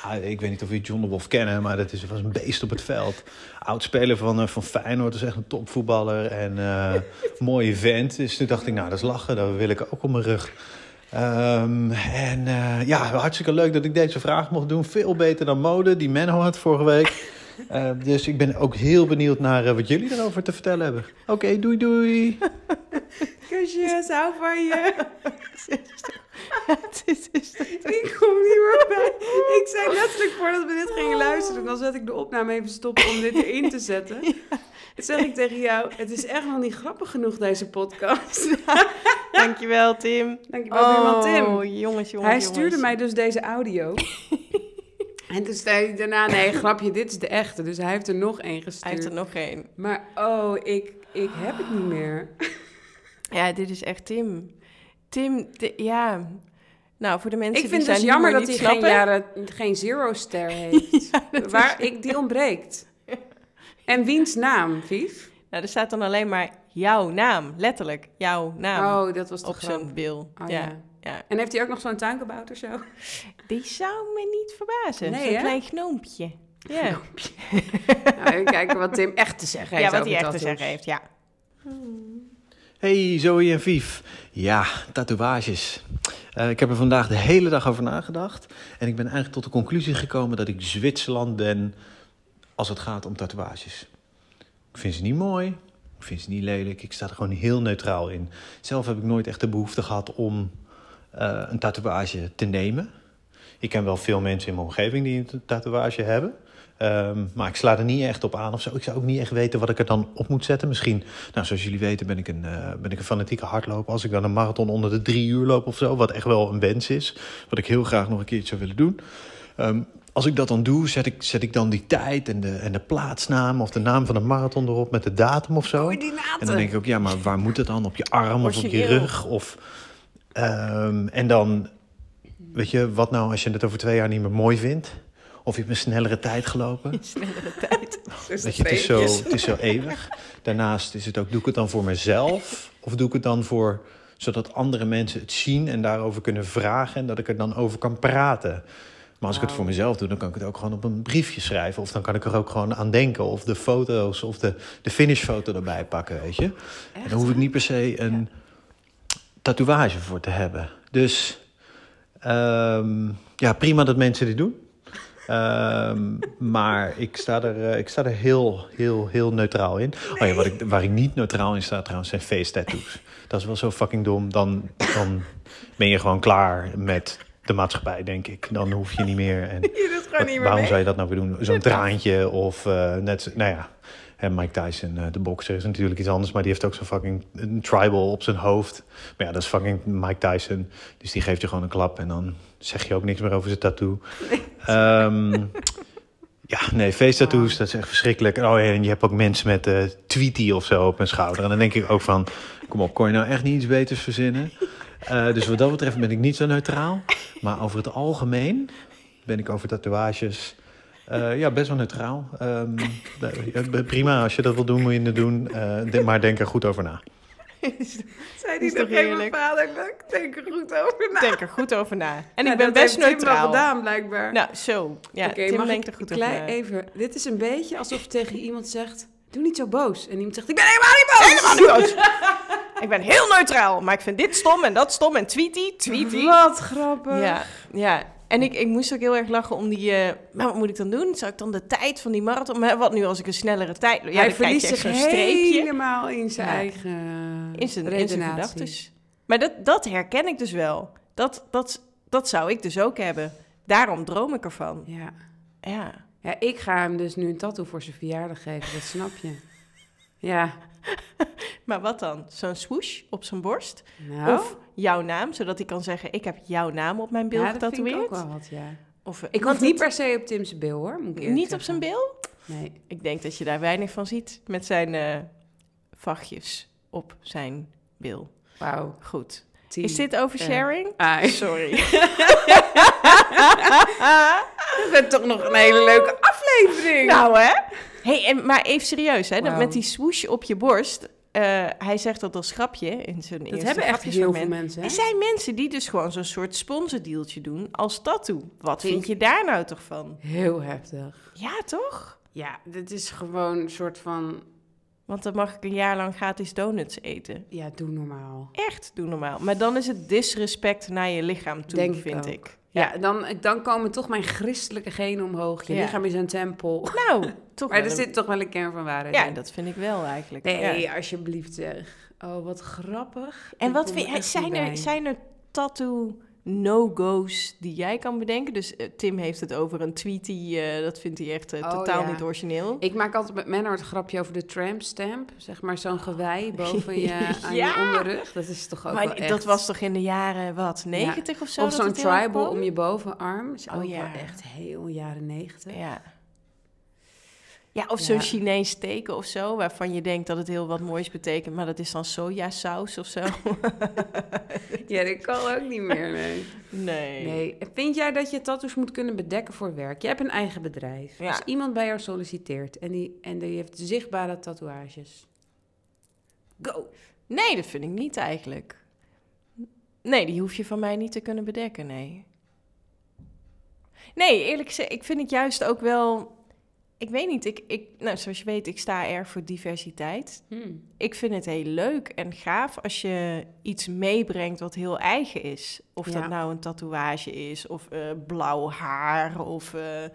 Ja, ik weet niet of jullie John de Wolf kennen, maar dat is, was een beest op het veld. Oud-speler van, eh, van Feyenoord, is echt een topvoetballer en eh mooie vent. Dus toen dacht ik, nou, dat is lachen, dat wil ik ook op mijn rug. Ehm, en eh, ja, hartstikke leuk dat ik deze vraag mocht doen. Veel beter dan mode, die Menno had vorige week. Dus ik ben ook heel benieuwd naar wat jullie erover te vertellen hebben. Oké, doei doei. Kusjes, hou van je. Het is- is- Ik kom niet meer bij. Ik zei letterlijk voordat we dit gingen luisteren, dan zet ik de opname even stoppen om dit erin te zetten. Toen zeg ik tegen jou, het is echt nog niet grappig genoeg deze podcast. Dankjewel, Tim. Dankjewel, buurman Tim. Oh, jongens, jongens, Hij stuurde mij dus deze audio. en toen zei hij daarna, nee, grapje, dit is de echte. Dus hij heeft er nog één gestuurd. Hij heeft er nog één. Maar oh, ik, ik heb het niet meer. Ja, dit is echt Tim. Tim, ja. Nou, voor de mensen ik die vind het zijn dus jammer dat hij geen, jaren, geen zero-ster heeft. Waar, ik, die ontbreekt. En wiens naam, Vief? Nou, er staat dan alleen maar jouw naam. Letterlijk, jouw naam. Oh, dat was op grap. zo'n bil. Oh, ja. ja. ja. En heeft hij ook nog zo'n tuinkabouter zo? Die zou me niet verbazen. Nee, Zo'n klein gnoompje. Ja, Nou, even kijken wat Tim echt te zeggen heeft ja wat hij echt te zeggen heeft, ja. Hey Zoe en Vief. Ja, tatoeages. Eh, ik heb er vandaag de hele dag over nagedacht. En ik ben eigenlijk tot de conclusie gekomen dat ik Zwitserland ben als het gaat om tatoeages. Ik vind ze niet mooi. Ik vind ze niet lelijk. Ik sta er gewoon heel neutraal in. Zelf heb ik nooit echt de behoefte gehad om eh, een tatoeage te nemen. Ik ken wel veel mensen in mijn omgeving die een tatoeage hebben. Ehm, maar ik sla er niet echt op aan of zo. Ik zou ook niet echt weten wat ik er dan op moet zetten. Misschien, nou, zoals jullie weten, ben ik een, eh, ben ik een fanatieke hardloper. Als ik dan een marathon onder de drie uur loop of zo, wat echt wel een wens is. Wat ik heel graag nog een keertje zou willen doen. Ehm, als ik dat dan doe, zet ik, zet ik dan die tijd en de, en de plaatsnaam of de naam van de marathon erop met de datum of zo. En dan denk ik ook, ja, maar waar moet het dan? Op je arm of op je rug? Of, ehm, en dan, weet je, wat nou als je het over twee jaar niet meer mooi vindt? Of je hebt een snellere tijd gelopen? Snellere tijd. Weet je, het is, zo, het is zo eeuwig. Daarnaast is het ook, doe ik het dan voor mezelf? Of doe ik het dan voor, zodat andere mensen het zien en daarover kunnen vragen en dat ik er dan over kan praten? Maar als ik het voor mezelf doe, dan kan ik het ook gewoon op een briefje schrijven. Of dan kan ik er ook gewoon aan denken. Of de foto's of de, de finishfoto erbij pakken, weet je. En dan hoef ik niet per se een tatoeage voor te hebben. Dus ehm, ja, prima dat mensen dit doen. Ehm, maar ik sta er, eh, ik sta er heel, heel, heel neutraal in. Oh ja, wat ik, waar ik niet neutraal in sta trouwens zijn face tattoos. Dat is wel zo fucking dom. Dan, dan ben je gewoon klaar met de maatschappij, denk ik. Dan hoef je niet meer. En Je doet gewoon niet meer waarom mee. zou je dat nou weer doen? Zo'n traantje of eh, net, nou ja. En Mike Tyson, eh, de bokser, is natuurlijk iets anders. Maar die heeft ook zo'n fucking een tribal op zijn hoofd. Maar ja, dat is fucking Mike Tyson. Dus die geeft je gewoon een klap en dan zeg je ook niks meer over zijn tattoo. Ehm, ja, nee, face tattoos, dat is echt verschrikkelijk. Oh en je hebt ook mensen met eh Tweety of zo op hun schouder. En dan denk ik ook van, kom op, kon je nou echt niet iets beters verzinnen? Eh, dus wat dat betreft ben ik niet zo neutraal. Maar over het algemeen ben ik over tatoeages... eh, ja, best wel neutraal. Ehm, eh, prima, als je dat wil doen, moet je het doen. Maar denk er goed over na. Zei die nog even mijn vaderlijk? Denk er goed over na. Denk er goed over na. En Nou, ik ben best neutraal. gedaan, blijkbaar. Nou, zo. Ja, Oké, Tim denkt ik er goed over na. Even, dit is een beetje alsof je tegen iemand zegt... Doe niet zo boos. En iemand zegt, ik ben helemaal niet boos. Helemaal niet boos. ik ben heel neutraal, maar ik vind dit stom en dat stom en tweety, tweety. Wat grappig. Ja, ja. En ik, ik moest ook heel erg lachen om die... eh, maar wat moet ik dan doen? Zou ik dan de tijd van die marathon... Maar wat nu als ik een snellere tijd... Ja, Hij dan krijg verliest je echt zich streepje helemaal in zijn Ja. eigen in zijn, in zijn gedachten. Maar dat, dat herken ik dus wel. Dat, dat, dat zou ik dus ook hebben. Daarom droom ik ervan. Ja. Ja. ja, ik ga hem dus nu een tattoo voor zijn verjaardag geven. Dat snap je. Ja. Maar wat dan? Zo'n swoosh op zijn borst? Nou, Of jouw naam, zodat hij kan zeggen... ik heb jouw naam op mijn bil ja, dat vind ik getatoeëerd? ook wel wat, ja. Of, eh, Ik hoef niet per se op Tim's bil, hoor. Moet ik Niet op zijn zeggen. bil? Nee. Ik denk dat je daar weinig van ziet met zijn eh vachtjes op zijn bil. Wauw. Goed. Is dit oversharing? Ai. Sorry. Dat werd toch nog een hele leuke aflevering. nou hè? Hey, en, maar even serieus, hè? met die swoosh op je borst. eh, hij zegt dat als grapje in zijn dat eerste hebben echt heel veel mensen. hè? Er zijn mensen die dus gewoon zo'n soort sponsordealtje doen als tattoo. Wat Vind vind je daar nou toch van? Heel heftig. Ja, toch? Ja, dit is gewoon een soort van... Want dan mag ik een jaar lang gratis donuts eten. Ja, doe normaal. Echt, doe normaal. Maar dan is het disrespect naar je lichaam toe, Denk ik vind ook. ik. Ja, dan, dan komen toch mijn christelijke genen omhoog. Je Ja. lichaam is een tempel. Nou, toch Maar er een- zit toch wel een kern van waarheid Ja, in. dat vind ik wel eigenlijk. Nee, Ja. alsjeblieft zeg. Oh, wat grappig. En Ik wat vind zijn er, zijn er tattoo no-go's die jij kan bedenken? Dus eh, Tim heeft het over een tweet die, eh, dat vindt hij echt eh, Oh, totaal ja. niet origineel. Ik maak altijd met Menno het grapje over de tramp stamp. Zeg maar zo'n gewei boven je, aan Ja. je onderrug. Dat is toch ook maar wel echt... dat was toch in de jaren, wat, 90 of zo? Of zo'n tribal om je bovenarm. Is Oh, ook ja. wel echt heel jaren negentig. Ja. Ja, of zo'n Ja. Chinees teken of zo, waarvan je denkt dat het heel wat moois betekent, maar dat is dan sojasaus of zo. Ja, dat kan ook niet meer, nee. Nee. Vind jij dat je tattoos moet kunnen bedekken voor werk? Je hebt een eigen bedrijf. Ja. Als iemand bij jou solliciteert en die, en die heeft zichtbare tatoeages. Go! Nee, dat vind ik niet eigenlijk. Nee, die hoef je van mij niet te kunnen bedekken, nee. Nee, eerlijk gezegd, ik vind het juist ook wel... Ik weet niet, ik, ik, nou, zoals je weet, ik sta erg voor diversiteit. Hmm. Ik vind het heel leuk en gaaf als je iets meebrengt wat heel eigen is. Of Ja. dat nou een tatoeage is, of eh, blauw haar, of eh, eh,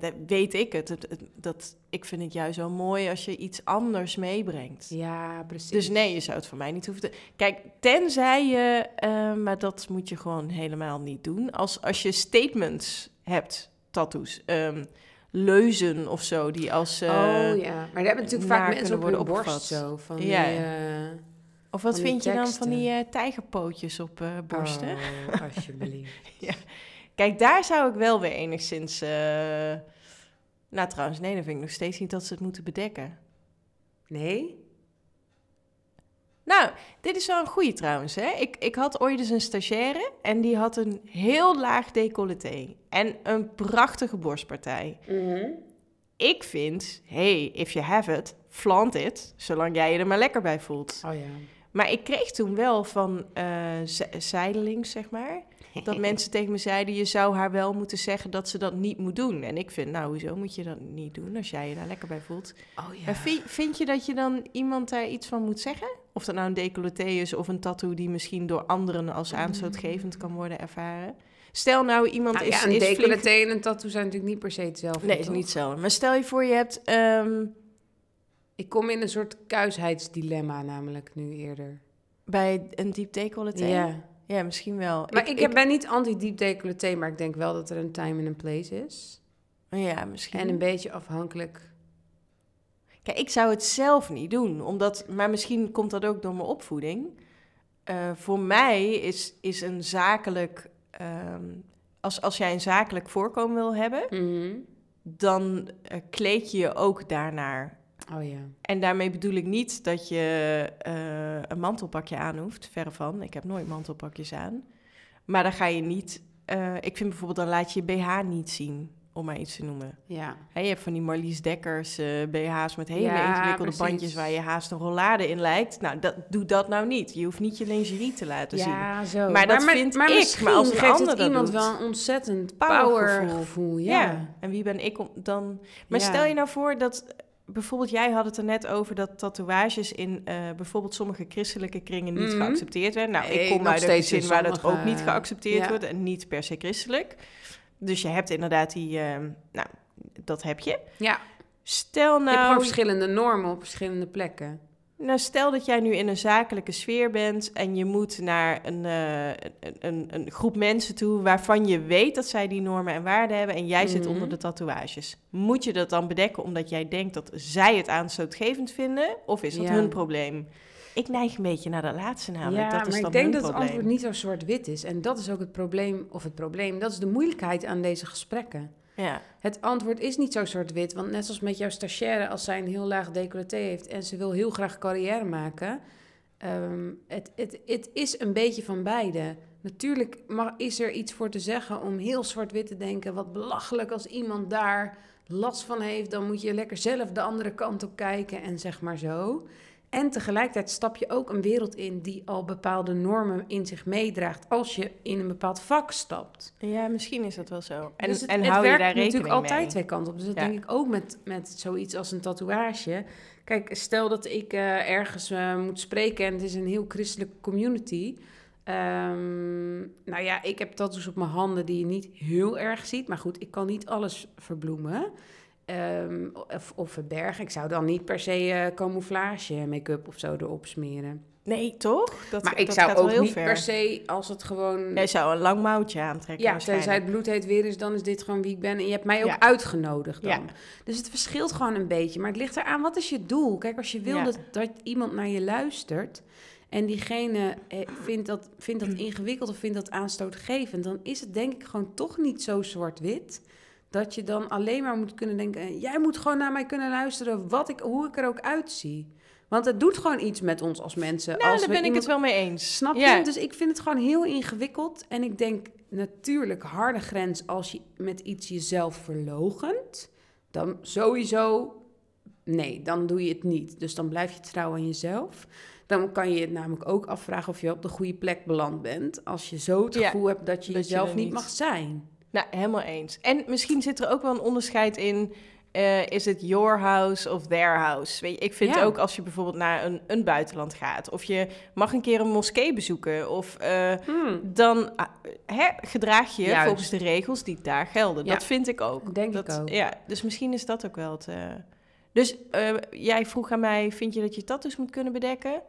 dat weet ik het. Het- Dat, ik vind het juist zo mooi als je iets anders meebrengt. Ja, precies. Dus nee, je zou het van mij niet hoeven te... Kijk, tenzij je... maar dat moet je gewoon helemaal niet doen. Als, als je statements hebt, tattoos... ehm, leuzen of zo, die als... eh, oh ja, maar daar hebben natuurlijk vaak mensen op kunnen hun worden borst opgevat. zo. Van Ja. die, eh, Of wat vind je dan van die eh, tijgerpootjes op eh, borsten? Oh, alsjeblieft. Kijk, daar zou ik wel weer enigszins... eh, Nou, trouwens, nee, dan vind ik nog steeds niet dat ze het moeten bedekken. Nee? Nou, dit is wel een goeie trouwens. Hè? Ik, ik had ooit eens een stagiaire en die had een heel laag decolleté en een prachtige borstpartij. Ik vind, hey, if you have it, flaunt it, zolang jij je er maar lekker bij voelt. Oh ja. Maar ik kreeg toen wel van eh z- zijdelings, zeg maar, dat mensen tegen me zeiden, je zou haar wel moeten zeggen dat ze dat niet moet doen. En ik vind, nou, hoezo moet je dat niet doen als jij je daar lekker bij voelt? Oh ja. Vind, vind je dat je dan iemand daar iets van moet zeggen? Of dat nou een decolleté is of een tattoo die misschien door anderen als aanstootgevend kan worden ervaren? Stel nou iemand Nou is, ja, een is flink... decolleté en een tattoo zijn natuurlijk niet per se hetzelfde. Nee, is niet hetzelfde. Maar stel je voor je hebt... ehm, Ik kom in een soort kuisheidsdilemma namelijk nu eerder. bij een diep decolleté? Ja. Ja, misschien wel. Maar ik, heb, ben niet anti-diep decolleté, maar ik denk wel dat er een time en een place is. Ja, misschien. En een beetje afhankelijk. Kijk, ik zou het zelf niet doen, omdat, maar misschien komt dat ook door mijn opvoeding. Eh, voor mij is, is een zakelijk, ehm, als, als jij een zakelijk voorkomen wil hebben, Mhm. dan eh, kleed je je ook daarnaar. Oh ja. En daarmee bedoel ik niet dat je eh, een mantelpakje aan hoeft, verre van. Ik heb nooit mantelpakjes aan. Maar dan ga je niet, ik vind bijvoorbeeld, dan laat je je BH niet zien, om maar iets te noemen. Ja. Je hebt van die Marlies Dekkers eh, BH's met hele Ja, ingewikkelde precies. bandjes waar je haast een rollade in lijkt. Nou, dat, doe dat nou niet. Je hoeft niet je lingerie te laten zien. Ja, zo. Maar dat vind ik. Maar als een geeft ander het dat iemand doet. wel een ontzettend Powergevoel. powergevoel. Ja. Ja. En wie ben ik om dan... Maar stel je nou voor dat... Bijvoorbeeld, jij had het er net over dat tatoeages in eh, bijvoorbeeld sommige christelijke kringen niet Mhm. geaccepteerd werden. Nou, ik kom uit een gezin waar dat ook niet geaccepteerd ja. wordt en niet per se christelijk. Dus je hebt inderdaad die, eh, nou, dat heb je. ja. Stel Je hebt nou, verschillende normen op verschillende plekken. nou, stel dat jij nu in een zakelijke sfeer bent en je moet naar een, eh, een, een, een groep mensen toe waarvan je weet dat zij die normen en waarden hebben en jij zit Mhm. onder de tatoeages. Moet je dat dan bedekken omdat jij denkt dat zij het aanstootgevend vinden of is dat Ja. hun probleem? Ik neig een beetje naar dat laatste namelijk. ja, dat is maar dan ik denk dat het antwoord niet zo zwart-wit is. En dat is ook het probleem, of het probleem, dat is de moeilijkheid aan deze gesprekken. Ja. Het antwoord is niet zo zwart-wit, want net zoals met jouw stagiaire, als zij een heel laag decolleté heeft en ze wil heel graag carrière maken, ehm, het, het, het is een beetje van beide. Natuurlijk mag, is er iets voor te zeggen om heel zwart-wit te denken. Wat belachelijk als iemand daar last van heeft, dan moet je lekker zelf de andere kant op kijken en zeg maar zo. En tegelijkertijd stap je ook een wereld in die al bepaalde normen in zich meedraagt als je in een bepaald vak stapt. ja, misschien is dat wel zo. En, Dus het, en het hou je daar rekening natuurlijk altijd twee kanten op. Dus dat Ja. denk ik ook met, met zoiets als een tatoeage. Kijk, stel dat ik eh, ergens eh, moet spreken en het is een heel christelijke community. Ehm, nou ja, ik heb tattoos op mijn handen die je niet heel erg ziet. Maar goed, ik kan niet alles verbloemen. Ehm, of, of verbergen. Ik zou dan niet per se eh, camouflage make-up of zo erop smeren. Nee, toch? Dat, maar ik dat zou ook heel niet ver. per se als het gewoon... Jij zou een lang mouwtje aantrekken ja, tenzij het bloedheet weer is, dan is dit gewoon wie ik ben. En je hebt mij ook Ja. uitgenodigd dan. Ja. Dus het verschilt gewoon een beetje. Maar het ligt eraan, wat is je doel? Kijk, als je wil Ja. dat, dat iemand naar je luistert... en diegene eh, vindt, dat, vindt dat ingewikkeld of vindt dat aanstootgevend... dan is het denk ik gewoon toch niet zo zwart-wit... dat je dan alleen maar moet kunnen denken... eh, jij moet gewoon naar mij kunnen luisteren wat ik, hoe ik er ook uitzie. Want het doet gewoon iets met ons als mensen. Nou, als daar ben ik het wel mee eens. Snap je? Ja. Dus ik vind het gewoon heel ingewikkeld. En ik denk natuurlijk harde grens als je met iets jezelf verlogent. Dan sowieso, nee, dan doe je het niet. Dus dan blijf je trouw aan jezelf. Dan kan je het namelijk ook afvragen of je op de goede plek beland bent. Als je zo het Ja, gevoel hebt dat je dat jezelf niet- mag zijn. Nou, helemaal eens. En misschien zit er ook wel een onderscheid in. eh, is het your house of their house? Weet je, ik vind Ja. ook als je bijvoorbeeld naar een, een buitenland gaat, of je mag een keer een moskee bezoeken, of eh, dan ah, hè, gedraag je Juist. volgens de regels die daar gelden. Ja. Dat vind ik ook. Denk dat, ik ook. Ja, dus misschien is dat ook wel het. eh. Dus jij vroeg aan mij: vind je dat je tattoos moet kunnen bedekken?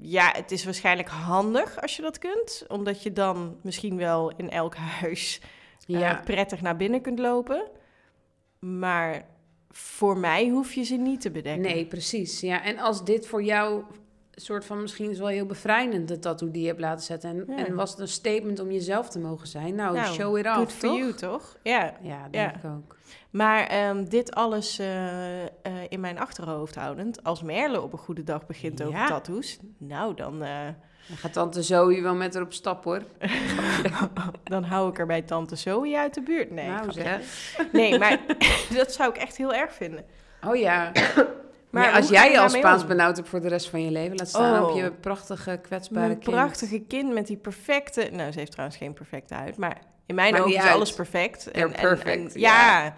Ja, het is waarschijnlijk handig als je dat kunt, omdat je dan misschien wel in elk huis eh, Ja, prettig naar binnen kunt lopen. Maar voor mij hoef je ze niet te bedekken. nee, precies. Ja, en als dit voor jou soort van misschien is wel heel bevrijdend, de tattoo die je hebt laten zetten. En, Ja. en was het een statement om jezelf te mogen zijn? Nou, Nou, show it off, Good for toch? you, toch? Ja. Ja, denk Ja. ik ook. Maar ehm, dit alles eh, eh, in mijn achterhoofd houdend, als Merle op een goede dag begint over Ja. tattoos, nou dan, eh, Dan gaat tante Zoe wel met haar op stap, hoor. dan hou ik er bij tante Zoe uit de buurt. Nee, nou, zeg. nee maar dat zou ik echt heel erg vinden. Oh ja. Maar als jij je als Spaans benauwd hebt voor de rest van je leven, laat staan Oh. op je prachtige, kwetsbare Mijn kind. prachtige kind met die perfecte... Nou, ze heeft trouwens geen perfecte huid, maar in mijn ogen is uit. alles perfect. They're perfect, ja. ja.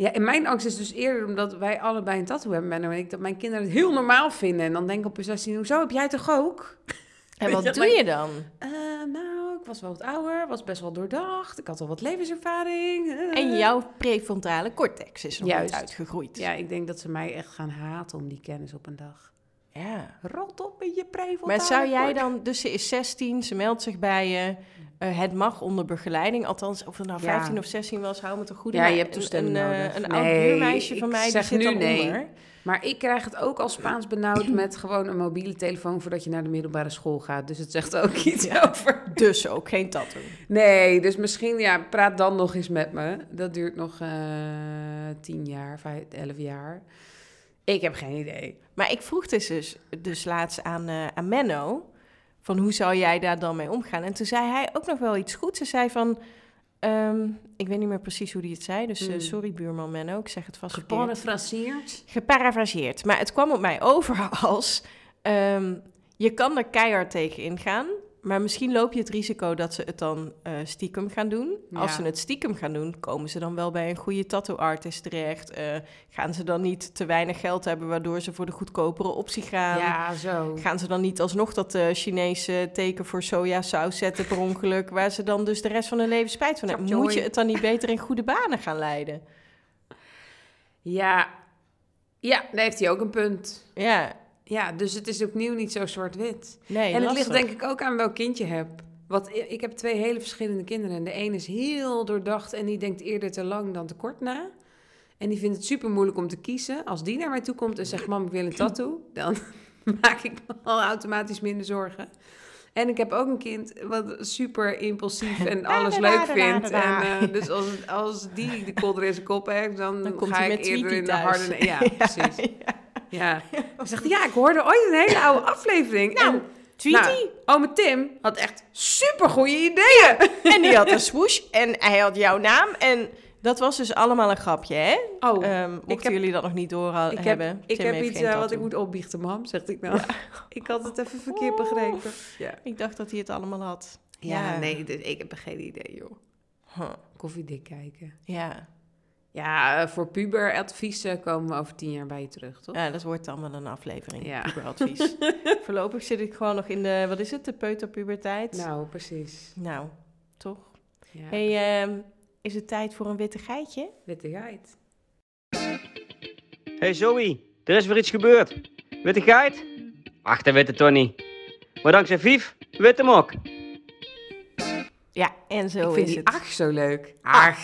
Ja, en mijn angst is dus eerder omdat wij allebei een tattoo hebben, Benno en ik, dat mijn kinderen het heel normaal vinden. En dan denk ik op je 16, hoezo heb jij toch ook? En wat doe je dan? Eh, nou, ik was wel wat ouder, was best wel doordacht, ik had al wat levenservaring. eh. En jouw prefrontale cortex is nog Juist. niet uitgegroeid. Ja, ik denk dat ze mij echt gaan haten om die kennis op een dag. Ja. Rot op met je prefrontale Maar zou jij dan, dus ze is 16, ze meldt zich bij je, eh, het mag onder begeleiding, althans of het nou Ja. 15 of 16 was, hou me toch goed. Ja, je hebt een- toestemming een, eh, nodig. Een Nee, buurmeisje van mij, die zit nu dan nee. onder. Maar ik krijg het ook als Spaans benauwd met gewoon een mobiele telefoon voordat je naar de middelbare school gaat. Dus het zegt ook iets over. Dus ook geen tattoo. Nee, dus misschien, ja, praat dan nog eens met me. Dat duurt nog eh tien jaar, vijf, elf jaar. Ik heb geen idee. Maar ik vroeg dus, dus, dus laatst aan, eh, aan Menno, van hoe zou jij daar dan mee omgaan? En toen zei hij ook nog wel iets goeds. Ze zei van, ehm, ik weet niet meer precies hoe hij het zei, dus eh, Hmm. sorry buurman Menno, ik zeg het vast. Geparafraseerd. Geparafraseerd. Maar het kwam op mij over als, ehm, je kan er keihard tegen ingaan, maar misschien loop je het risico dat ze het dan eh, stiekem gaan doen. Als ze het stiekem gaan doen, komen ze dan wel bij een goede tattoo-artist terecht. Eh, gaan ze dan niet te weinig geld hebben, waardoor ze voor de goedkopere optie gaan? Ja, zo. Gaan ze dan niet alsnog dat eh, Chinese teken voor sojasaus zetten per ongeluk, waar ze dan dus de rest van hun leven spijt van hebben? Moet je het dan niet beter in goede banen gaan leiden? Ja. Ja, daar heeft hij ook een punt. Ja, Ja, dus het is opnieuw niet zo zwart-wit. nee, en het ligt denk ik ook aan welk kind je hebt. Want ik heb twee hele verschillende kinderen. En de een is heel doordacht en die denkt eerder te lang dan te kort na. En die vindt het super moeilijk om te kiezen. Als die naar mij toe komt en zegt: Mam, ik wil een tattoo. Dan maak ik me al automatisch minder zorgen. En ik heb ook een kind wat super impulsief en alles Da, da, leuk da, vindt. En, eh, dus als, als die de kolder in zijn kop heeft, dan, ga ik eerder in de harde... Ja, precies. Ja. Hij zegt, ja, ik hoorde ooit een hele oude aflevering. Nou, en, Tweety. nou, ome Tim had echt super goede ideeën. En die had een swoosh en hij had jouw naam. En dat was dus allemaal een grapje, hè? Oh, Ehm, mochten heb- jullie dat nog niet door ik heb, hebben. ik heb iets eh, wat ik moet opbiechten, mam, zegt ik nou. Ik had het even verkeerd begrepen. Ja, Ik dacht dat hij het allemaal had. ja nee, dit- ik heb geen idee, joh. Huh. Koffiedik kijken. Ja. Ja, eh, voor puberadviezen komen we over tien jaar bij je terug, toch? ja, dat wordt dan wel een aflevering. Ja. Puberadvies. Voorlopig zit ik gewoon nog in de, wat is het, de peuterpuberteit. Nou, precies. Nou, toch? Ja. hey, ehm, is het tijd voor een witte geitje? Witte geit. Hey Zoe, er is weer iets gebeurd. Witte geit? Ach, dat toch niet. Maar dankzij Vief weet hem ook. Ja, en zo ik vind is die het. ach zo leuk. Ach,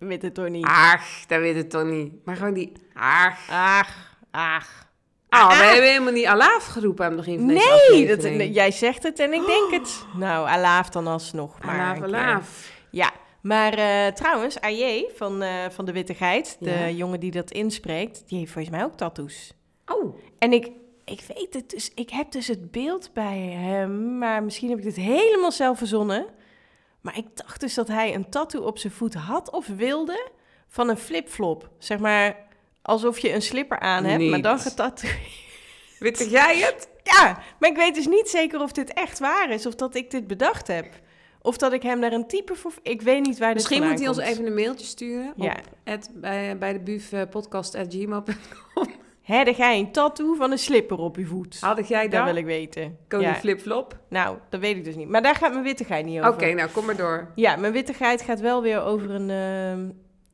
Met het toch niet. ach, dat weet het toch niet. Maar gewoon die ach. Ach, ach. Oh, we hebben helemaal niet alaaf geroepen aan het begin van deze Nee, aflevering. nee, jij zegt het en ik denk het. Nou, alaaf dan alsnog. Maar Alaaf, alaaf. Ja, maar eh, trouwens, AJ van, eh, van de Witte Geit, de Ja. jongen die dat inspreekt, die heeft volgens mij ook tattoos. Oh, En ik, ik weet het dus, ik heb dus het beeld bij hem, maar misschien heb ik dit helemaal zelf verzonnen. Maar ik dacht dus dat hij een tattoo op zijn voet had of wilde van een flipflop. Zeg maar, alsof je een slipper aan hebt, maar dan getatoeëerd. weet jij het? Ja, maar ik weet dus niet zeker of dit echt waar is of dat ik dit bedacht heb. Of dat ik hem daar een type voor... Ik weet niet waar dit Misschien moet hij ons even een mailtje sturen Ja. op het, bij, bij de buf eh, podcast at gmail.com. Ga je een tattoo van een slipper op je voet. Had jij dat dat? wil ik weten. Koning Ja. flipflop? Nou, dat weet ik dus niet. Maar daar gaat mijn wittigheid niet Oké, over. nou kom maar door. Ja, mijn wittigheid gaat wel weer over een ehm,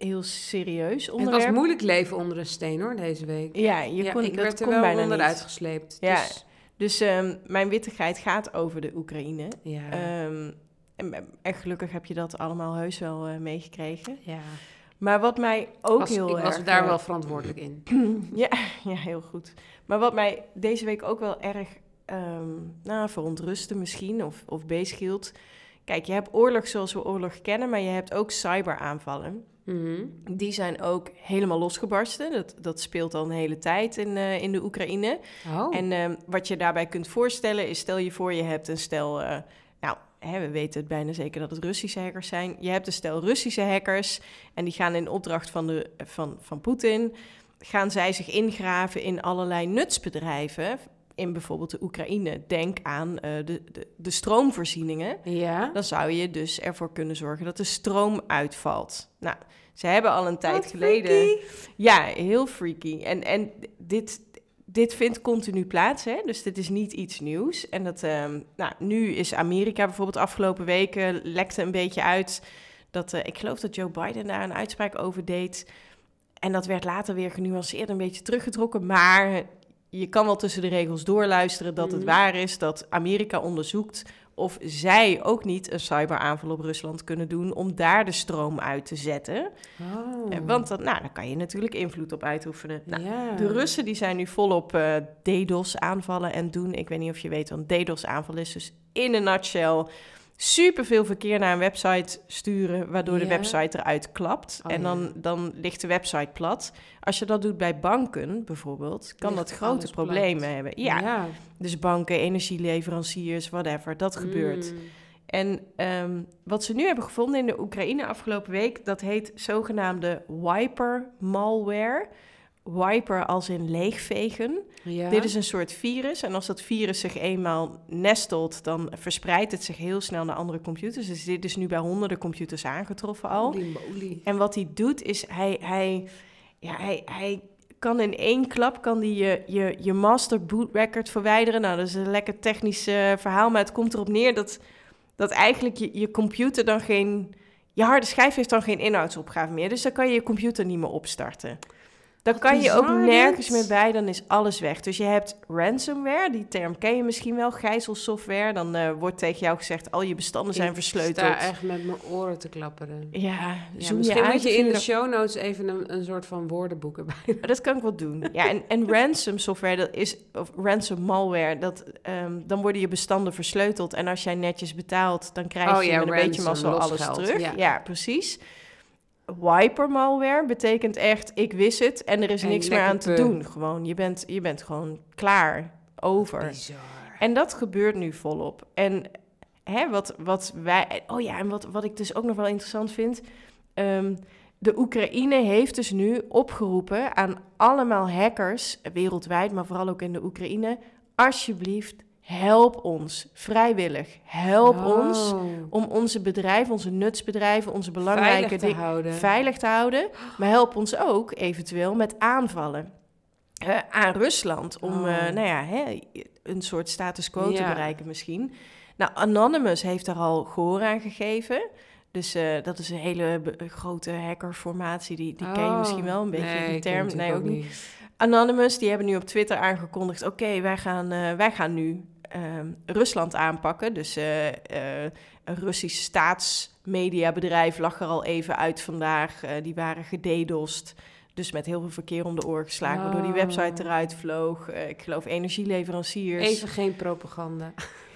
heel serieus Het onderwerp. was moeilijk leven onder een steen hoor, deze week. Ja, je ja, kon, ik dat werd er kon wel bijna onderuit gesleept. Ja. Dus, Dus ehm, mijn wittigheid gaat over de Oekraïne. ja. Ehm, en, en gelukkig heb je dat allemaal heus wel eh, meegekregen. ja. Maar wat mij ook Was- heel ik was erg... daar eh, wel verantwoordelijk in. Ja, ja, heel goed. Maar wat mij deze week ook wel erg ehm nou, verontrustte misschien, of, of bezighield. Kijk, je hebt oorlog zoals we oorlog kennen, maar je hebt ook cyberaanvallen. Mhm. Die zijn ook helemaal losgebarsten. Dat, dat speelt al een hele tijd in, eh, in de Oekraïne. Oh, En ehm, wat je daarbij kunt voorstellen is, stel je voor je hebt een stel, eh, hè, we weten het bijna zeker dat het Russische hackers zijn. Je hebt een stel Russische hackers en die gaan in opdracht van, de, van, van Poetin, gaan zij zich ingraven in allerlei nutsbedrijven in bijvoorbeeld de Oekraïne. Denk aan eh, de, de, de stroomvoorzieningen ja. dan zou je dus ervoor kunnen zorgen dat de stroom uitvalt. Nou, ze hebben al een tijd Wat geleden. freaky. Ja, heel freaky. En, en dit, dit vindt continu plaats, hè? dus dit is niet iets nieuws. En dat, ehm, nou, nu is Amerika bijvoorbeeld afgelopen weken lekte een beetje uit dat eh, ik geloof dat Joe Biden daar een uitspraak over deed. En dat werd later weer genuanceerd, een beetje teruggetrokken. Maar je kan wel tussen de regels doorluisteren dat het Mhm. waar is dat Amerika onderzoekt of zij ook niet een cyberaanval op Rusland kunnen doen om daar de stroom uit te zetten. Oh. Eh, Want dan, nou, dan kan je natuurlijk invloed op uitoefenen. Nou, ja. De Russen die zijn nu volop eh DDoS aanvallen en doen. Ik weet niet of je weet wat een DDoS aanval is. Dus in een nutshell superveel verkeer naar een website sturen, waardoor de website eruit klapt. Oh, en dan, dan ligt de website plat. Als je dat doet bij banken bijvoorbeeld, kan Ligt dat grote plat. problemen hebben. Ja, dus banken, energieleveranciers, whatever, dat gebeurt. Mm. En ehm, wat ze nu hebben gevonden in de Oekraïne afgelopen week, dat heet zogenaamde wiper malware. Wiper als in leegvegen. Ja. Dit is een soort virus. En als dat virus zich eenmaal nestelt, dan verspreidt het zich heel snel naar andere computers. Dus dit is nu bij honderden computers aangetroffen al. Holy moly. En wat hij doet, is hij, hij, ja, hij, hij kan in één klap kan die je, je, je master boot record verwijderen. Nou, dat is een lekker technisch eh, verhaal, maar het komt erop neer dat, dat eigenlijk je, je computer dan geen... Je harde schijf heeft dan geen inhoudsopgave meer, dus dan kan je je computer niet meer opstarten. Dan Wat kan je ook nergens meer bij, dan is alles weg. Dus je hebt ransomware, die term ken je misschien wel, gijzelsoftware. Dan eh, wordt tegen jou gezegd, al je bestanden zijn Ik versleuteld. sta echt met mijn oren te klapperen. Ja, misschien uit moet je in de show notes even een, een soort van woordenboek erbij. Dat kan ik wel doen. Ja, en, en ransom software, dat is, of ransom malware, dat, ehm, dan worden je bestanden versleuteld. En als jij netjes betaalt, dan krijg Oh je ja, met een beetje ransom, mazzel alles terug. ja. Ja. precies. Wiper malware betekent echt, ik wist het en er is En niks meer aan te doen. Gewoon, je bent, je bent gewoon klaar, over. Bizar. En dat gebeurt nu volop. En hè, wat, wat wij. Oh ja, en wat, wat ik dus ook nog wel interessant vind. ehm, de Oekraïne heeft dus nu opgeroepen aan allemaal hackers wereldwijd, maar vooral ook in de Oekraïne. Alsjeblieft, help ons. Vrijwillig. Help ons Oh. om onze bedrijven, onze nutsbedrijven, onze belangrijke veilig te dingen houden. veilig te houden. Maar help ons ook eventueel met aanvallen aan Rusland. Om Oh. eh, nou ja, hè, een soort status quo te bereiken misschien. Nou, Anonymous heeft daar al gehoor aan gegeven. Dus eh, dat is een hele grote hackerformatie. Die, die ken je Oh. misschien wel een beetje, nee, die ken term. Nee, ook niet. Anonymous, die hebben nu op Twitter aangekondigd... oké, wij, gaan, eh, wij gaan nu ehm, Rusland aanpakken. Dus eh, eh, een Russisch staatsmediabedrijf lag er al even uit vandaag. Eh, die waren gededost. Dus met heel veel verkeer om de oor geslagen... waardoor die Oh. website eruit vloog. Ik geloof energieleveranciers. Even geen propaganda.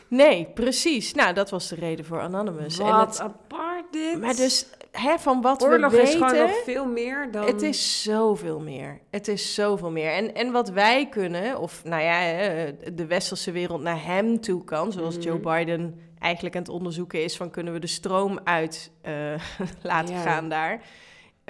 Nee, precies. Nou, dat was de reden voor Anonymous. En Wat het- apart dit. maar dus, hè, van wat Oorlog we weten... is gewoon nog veel meer dan... Het is zoveel meer. Het is zoveel meer. En, en wat wij kunnen, of nou ja, de westerse wereld naar hem toe kan, zoals Mhm. Joe Biden eigenlijk aan het onderzoeken is van kunnen we de stroom uit eh, laten Ja. gaan daar.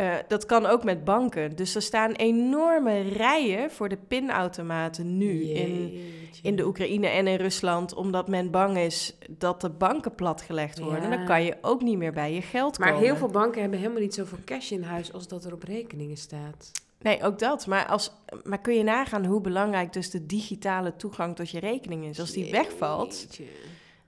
Eh, dat kan ook met banken. Dus er staan enorme rijen voor de pinautomaten nu in, Jeetje. in de Oekraïne en in Rusland, omdat men bang is dat de banken platgelegd worden. Ja. Dan kan je ook niet meer bij je geld Maar komen. heel veel banken hebben helemaal niet zoveel cash in huis als dat er op rekeningen staat. Nee, ook dat. Maar, als, maar kun je nagaan hoe belangrijk dus de digitale toegang tot je rekening is? Als die wegvalt.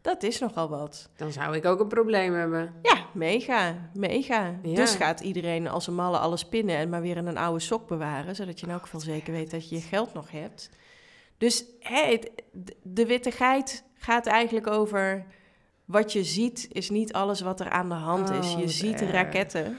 Dat is nogal wat. Dan zou ik ook een probleem hebben. Ja, mega, mega. Ja. Dus gaat iedereen als een malle alles pinnen en maar weer in een oude sok bewaren, zodat je in elk geval zeker weet dat je je geld nog hebt. Dus het- de- geit gaat eigenlijk over wat je ziet is niet alles wat er aan de hand Oh, is. Je wat ziet de raketten,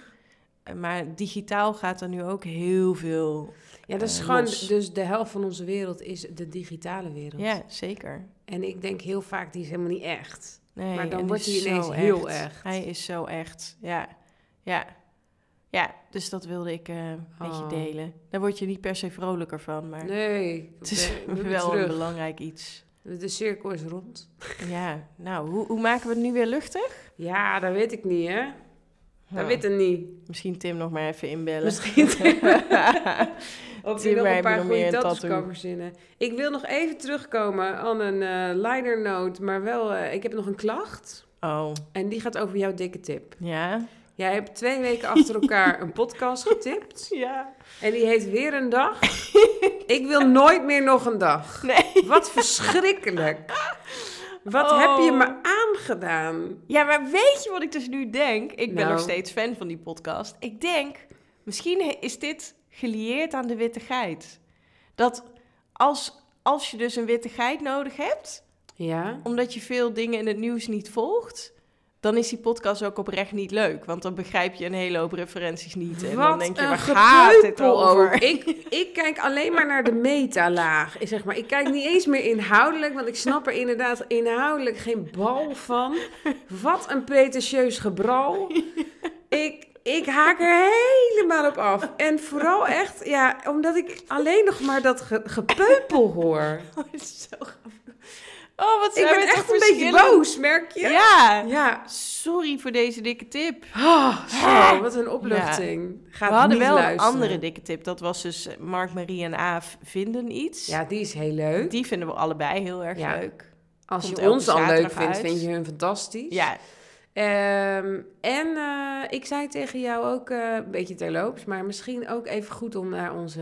maar digitaal gaat er nu ook heel veel. Ja, dat is Eh, gewoon... los. Dus de helft van onze wereld is de digitale wereld. Ja, zeker. En ik denk heel vaak, die is helemaal niet echt. Nee, Maar dan wordt hij ineens zo heel echt. Hij is zo echt, ja. Ja, ja dus dat wilde ik eh met je Oh. delen. Daar word je niet per se vrolijker van, maar Nee. het is wel een belangrijk iets. De cirkel is rond. Ja, nou, hoe, hoe maken we het nu weer luchtig? Ja, dat weet ik niet, hè? Dat Ja. weet ik niet. Misschien Tim nog maar even inbellen. Misschien Of Tim, nog een paar goede tattoos tattoo? kan verzinnen. Ik wil nog even terugkomen aan een eh liner note, maar wel, eh, ik heb nog een klacht. Oh, En die gaat over jouw dikke tip. ja? Jij hebt twee weken achter elkaar een podcast getipt. Ja. En die heet weer een dag. ik wil nooit meer nog een dag. Nee. Wat verschrikkelijk. Wat Oh. heb je me aangedaan? Ja, maar weet je wat ik dus nu denk? Ik ben Nou. nog steeds fan van die podcast. Ik denk, misschien is dit gelieerd aan de witte geit. Dat als, als je dus een witte geit nodig hebt, Ja. omdat je veel dingen in het nieuws niet volgt, dan is die podcast ook oprecht niet leuk. Want dan begrijp je een hele hoop referenties niet. En dan denk je, waar gaat dit gepeupel over? Ik, ik kijk alleen maar naar de metalaag. Ik Zeg maar. Ik kijk niet eens meer inhoudelijk, want ik snap er inderdaad inhoudelijk geen bal van. Wat een pretentieus gebral. Ik, ik haak er helemaal op af. En vooral echt, ja, omdat ik alleen nog maar dat ge- gepeupel hoor. Oh, het is zo grappig. Oh, wat Ik ben echt een beetje boos, merk je? Ja. Ja. Sorry voor deze dikke tip. Oh, zo, wat een opluchting. Gaat we hadden niet wel een andere dikke tip. Dat was dus eh, Mark, Marie en Aaf vinden iets. Ja, die is heel leuk. Die vinden we allebei heel erg Ja. leuk. Als Komt je ons al leuk vindt, uit. vind je hun fantastisch. Ja, Ehm, en eh, ik zei tegen jou ook, eh, een beetje terloops, maar misschien ook even goed om naar onze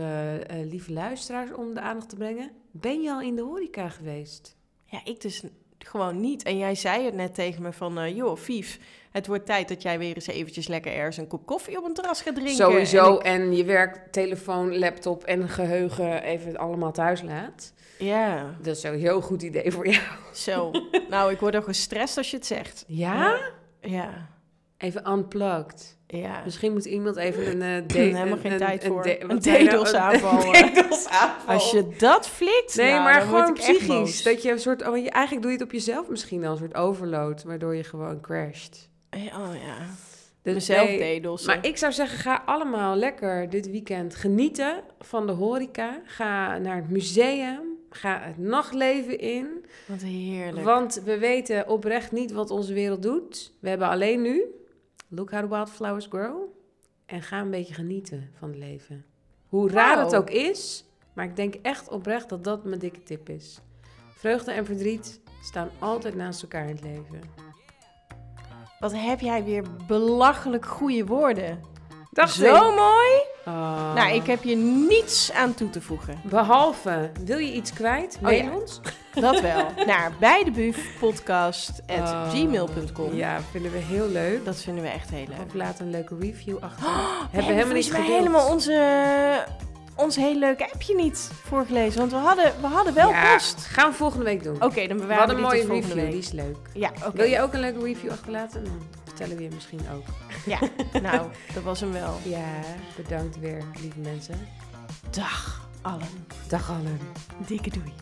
lieve luisteraars om de aandacht te brengen. Ben je al in de horeca geweest? Ja, ik dus gewoon niet. En jij zei het net tegen me van, eh, joh, Fief, het wordt tijd dat jij weer eens eventjes lekker ergens een kop koffie op een terras gaat drinken. Sowieso. En En, je werk, telefoon, laptop en geheugen even allemaal thuis laat. ja, Dat is sowieso een goed idee voor jou. zo. nou, ik word al gestrest als je het zegt. Ja? Ja, Even unplugged. Ja. Misschien moet iemand even een... de- Helemaal een- geen een- tijd voor. de- Een? DDoS-aanval, Een. Als je dat flikt, Nee, nou, maar gewoon psychisch. Dat je een soort, oh, je, eigenlijk doe je het op jezelf misschien dan, een soort overload, waardoor je gewoon crasht. Oh ja, Dus mezelf nee. Maar ik zou zeggen, ga allemaal lekker dit weekend genieten van de horeca. Ga naar het museum, ga het nachtleven in. Wat heerlijk. Want we weten oprecht niet wat onze wereld doet. We hebben alleen nu, look how the wildflowers grow. En ga een beetje genieten van het leven. Hoe raar het ook is, maar ik denk echt oprecht dat dat mijn dikke tip is. Vreugde en verdriet staan altijd naast elkaar in het leven. Wat heb jij weer belachelijk goede woorden. Zo mooi. Ah. Nou, ik heb je niets aan toe te voegen. Behalve, wil je iets kwijt? Oh Mail ons? Dat wel. Naar bijdebuufpodcast.gmail.com oh. Ja, vinden we heel leuk. Dat vinden we echt heel leuk. Of laat een leuke review achter. Oh, hebben we helemaal niet gedeeld. helemaal onze ons heel leuke appje niet voorgelezen. Want we hadden, we hadden wel ja, post. Gaan we volgende week doen. Oké, dan bewaren we, we een mooie review. Die is leuk. Ja. Wil je ook een leuke review achterlaten? Nou vertellen we je misschien ook. Ja, nou, dat was hem wel. Ja, bedankt weer, lieve mensen. Dag allen. Dag allen. Dikke doei.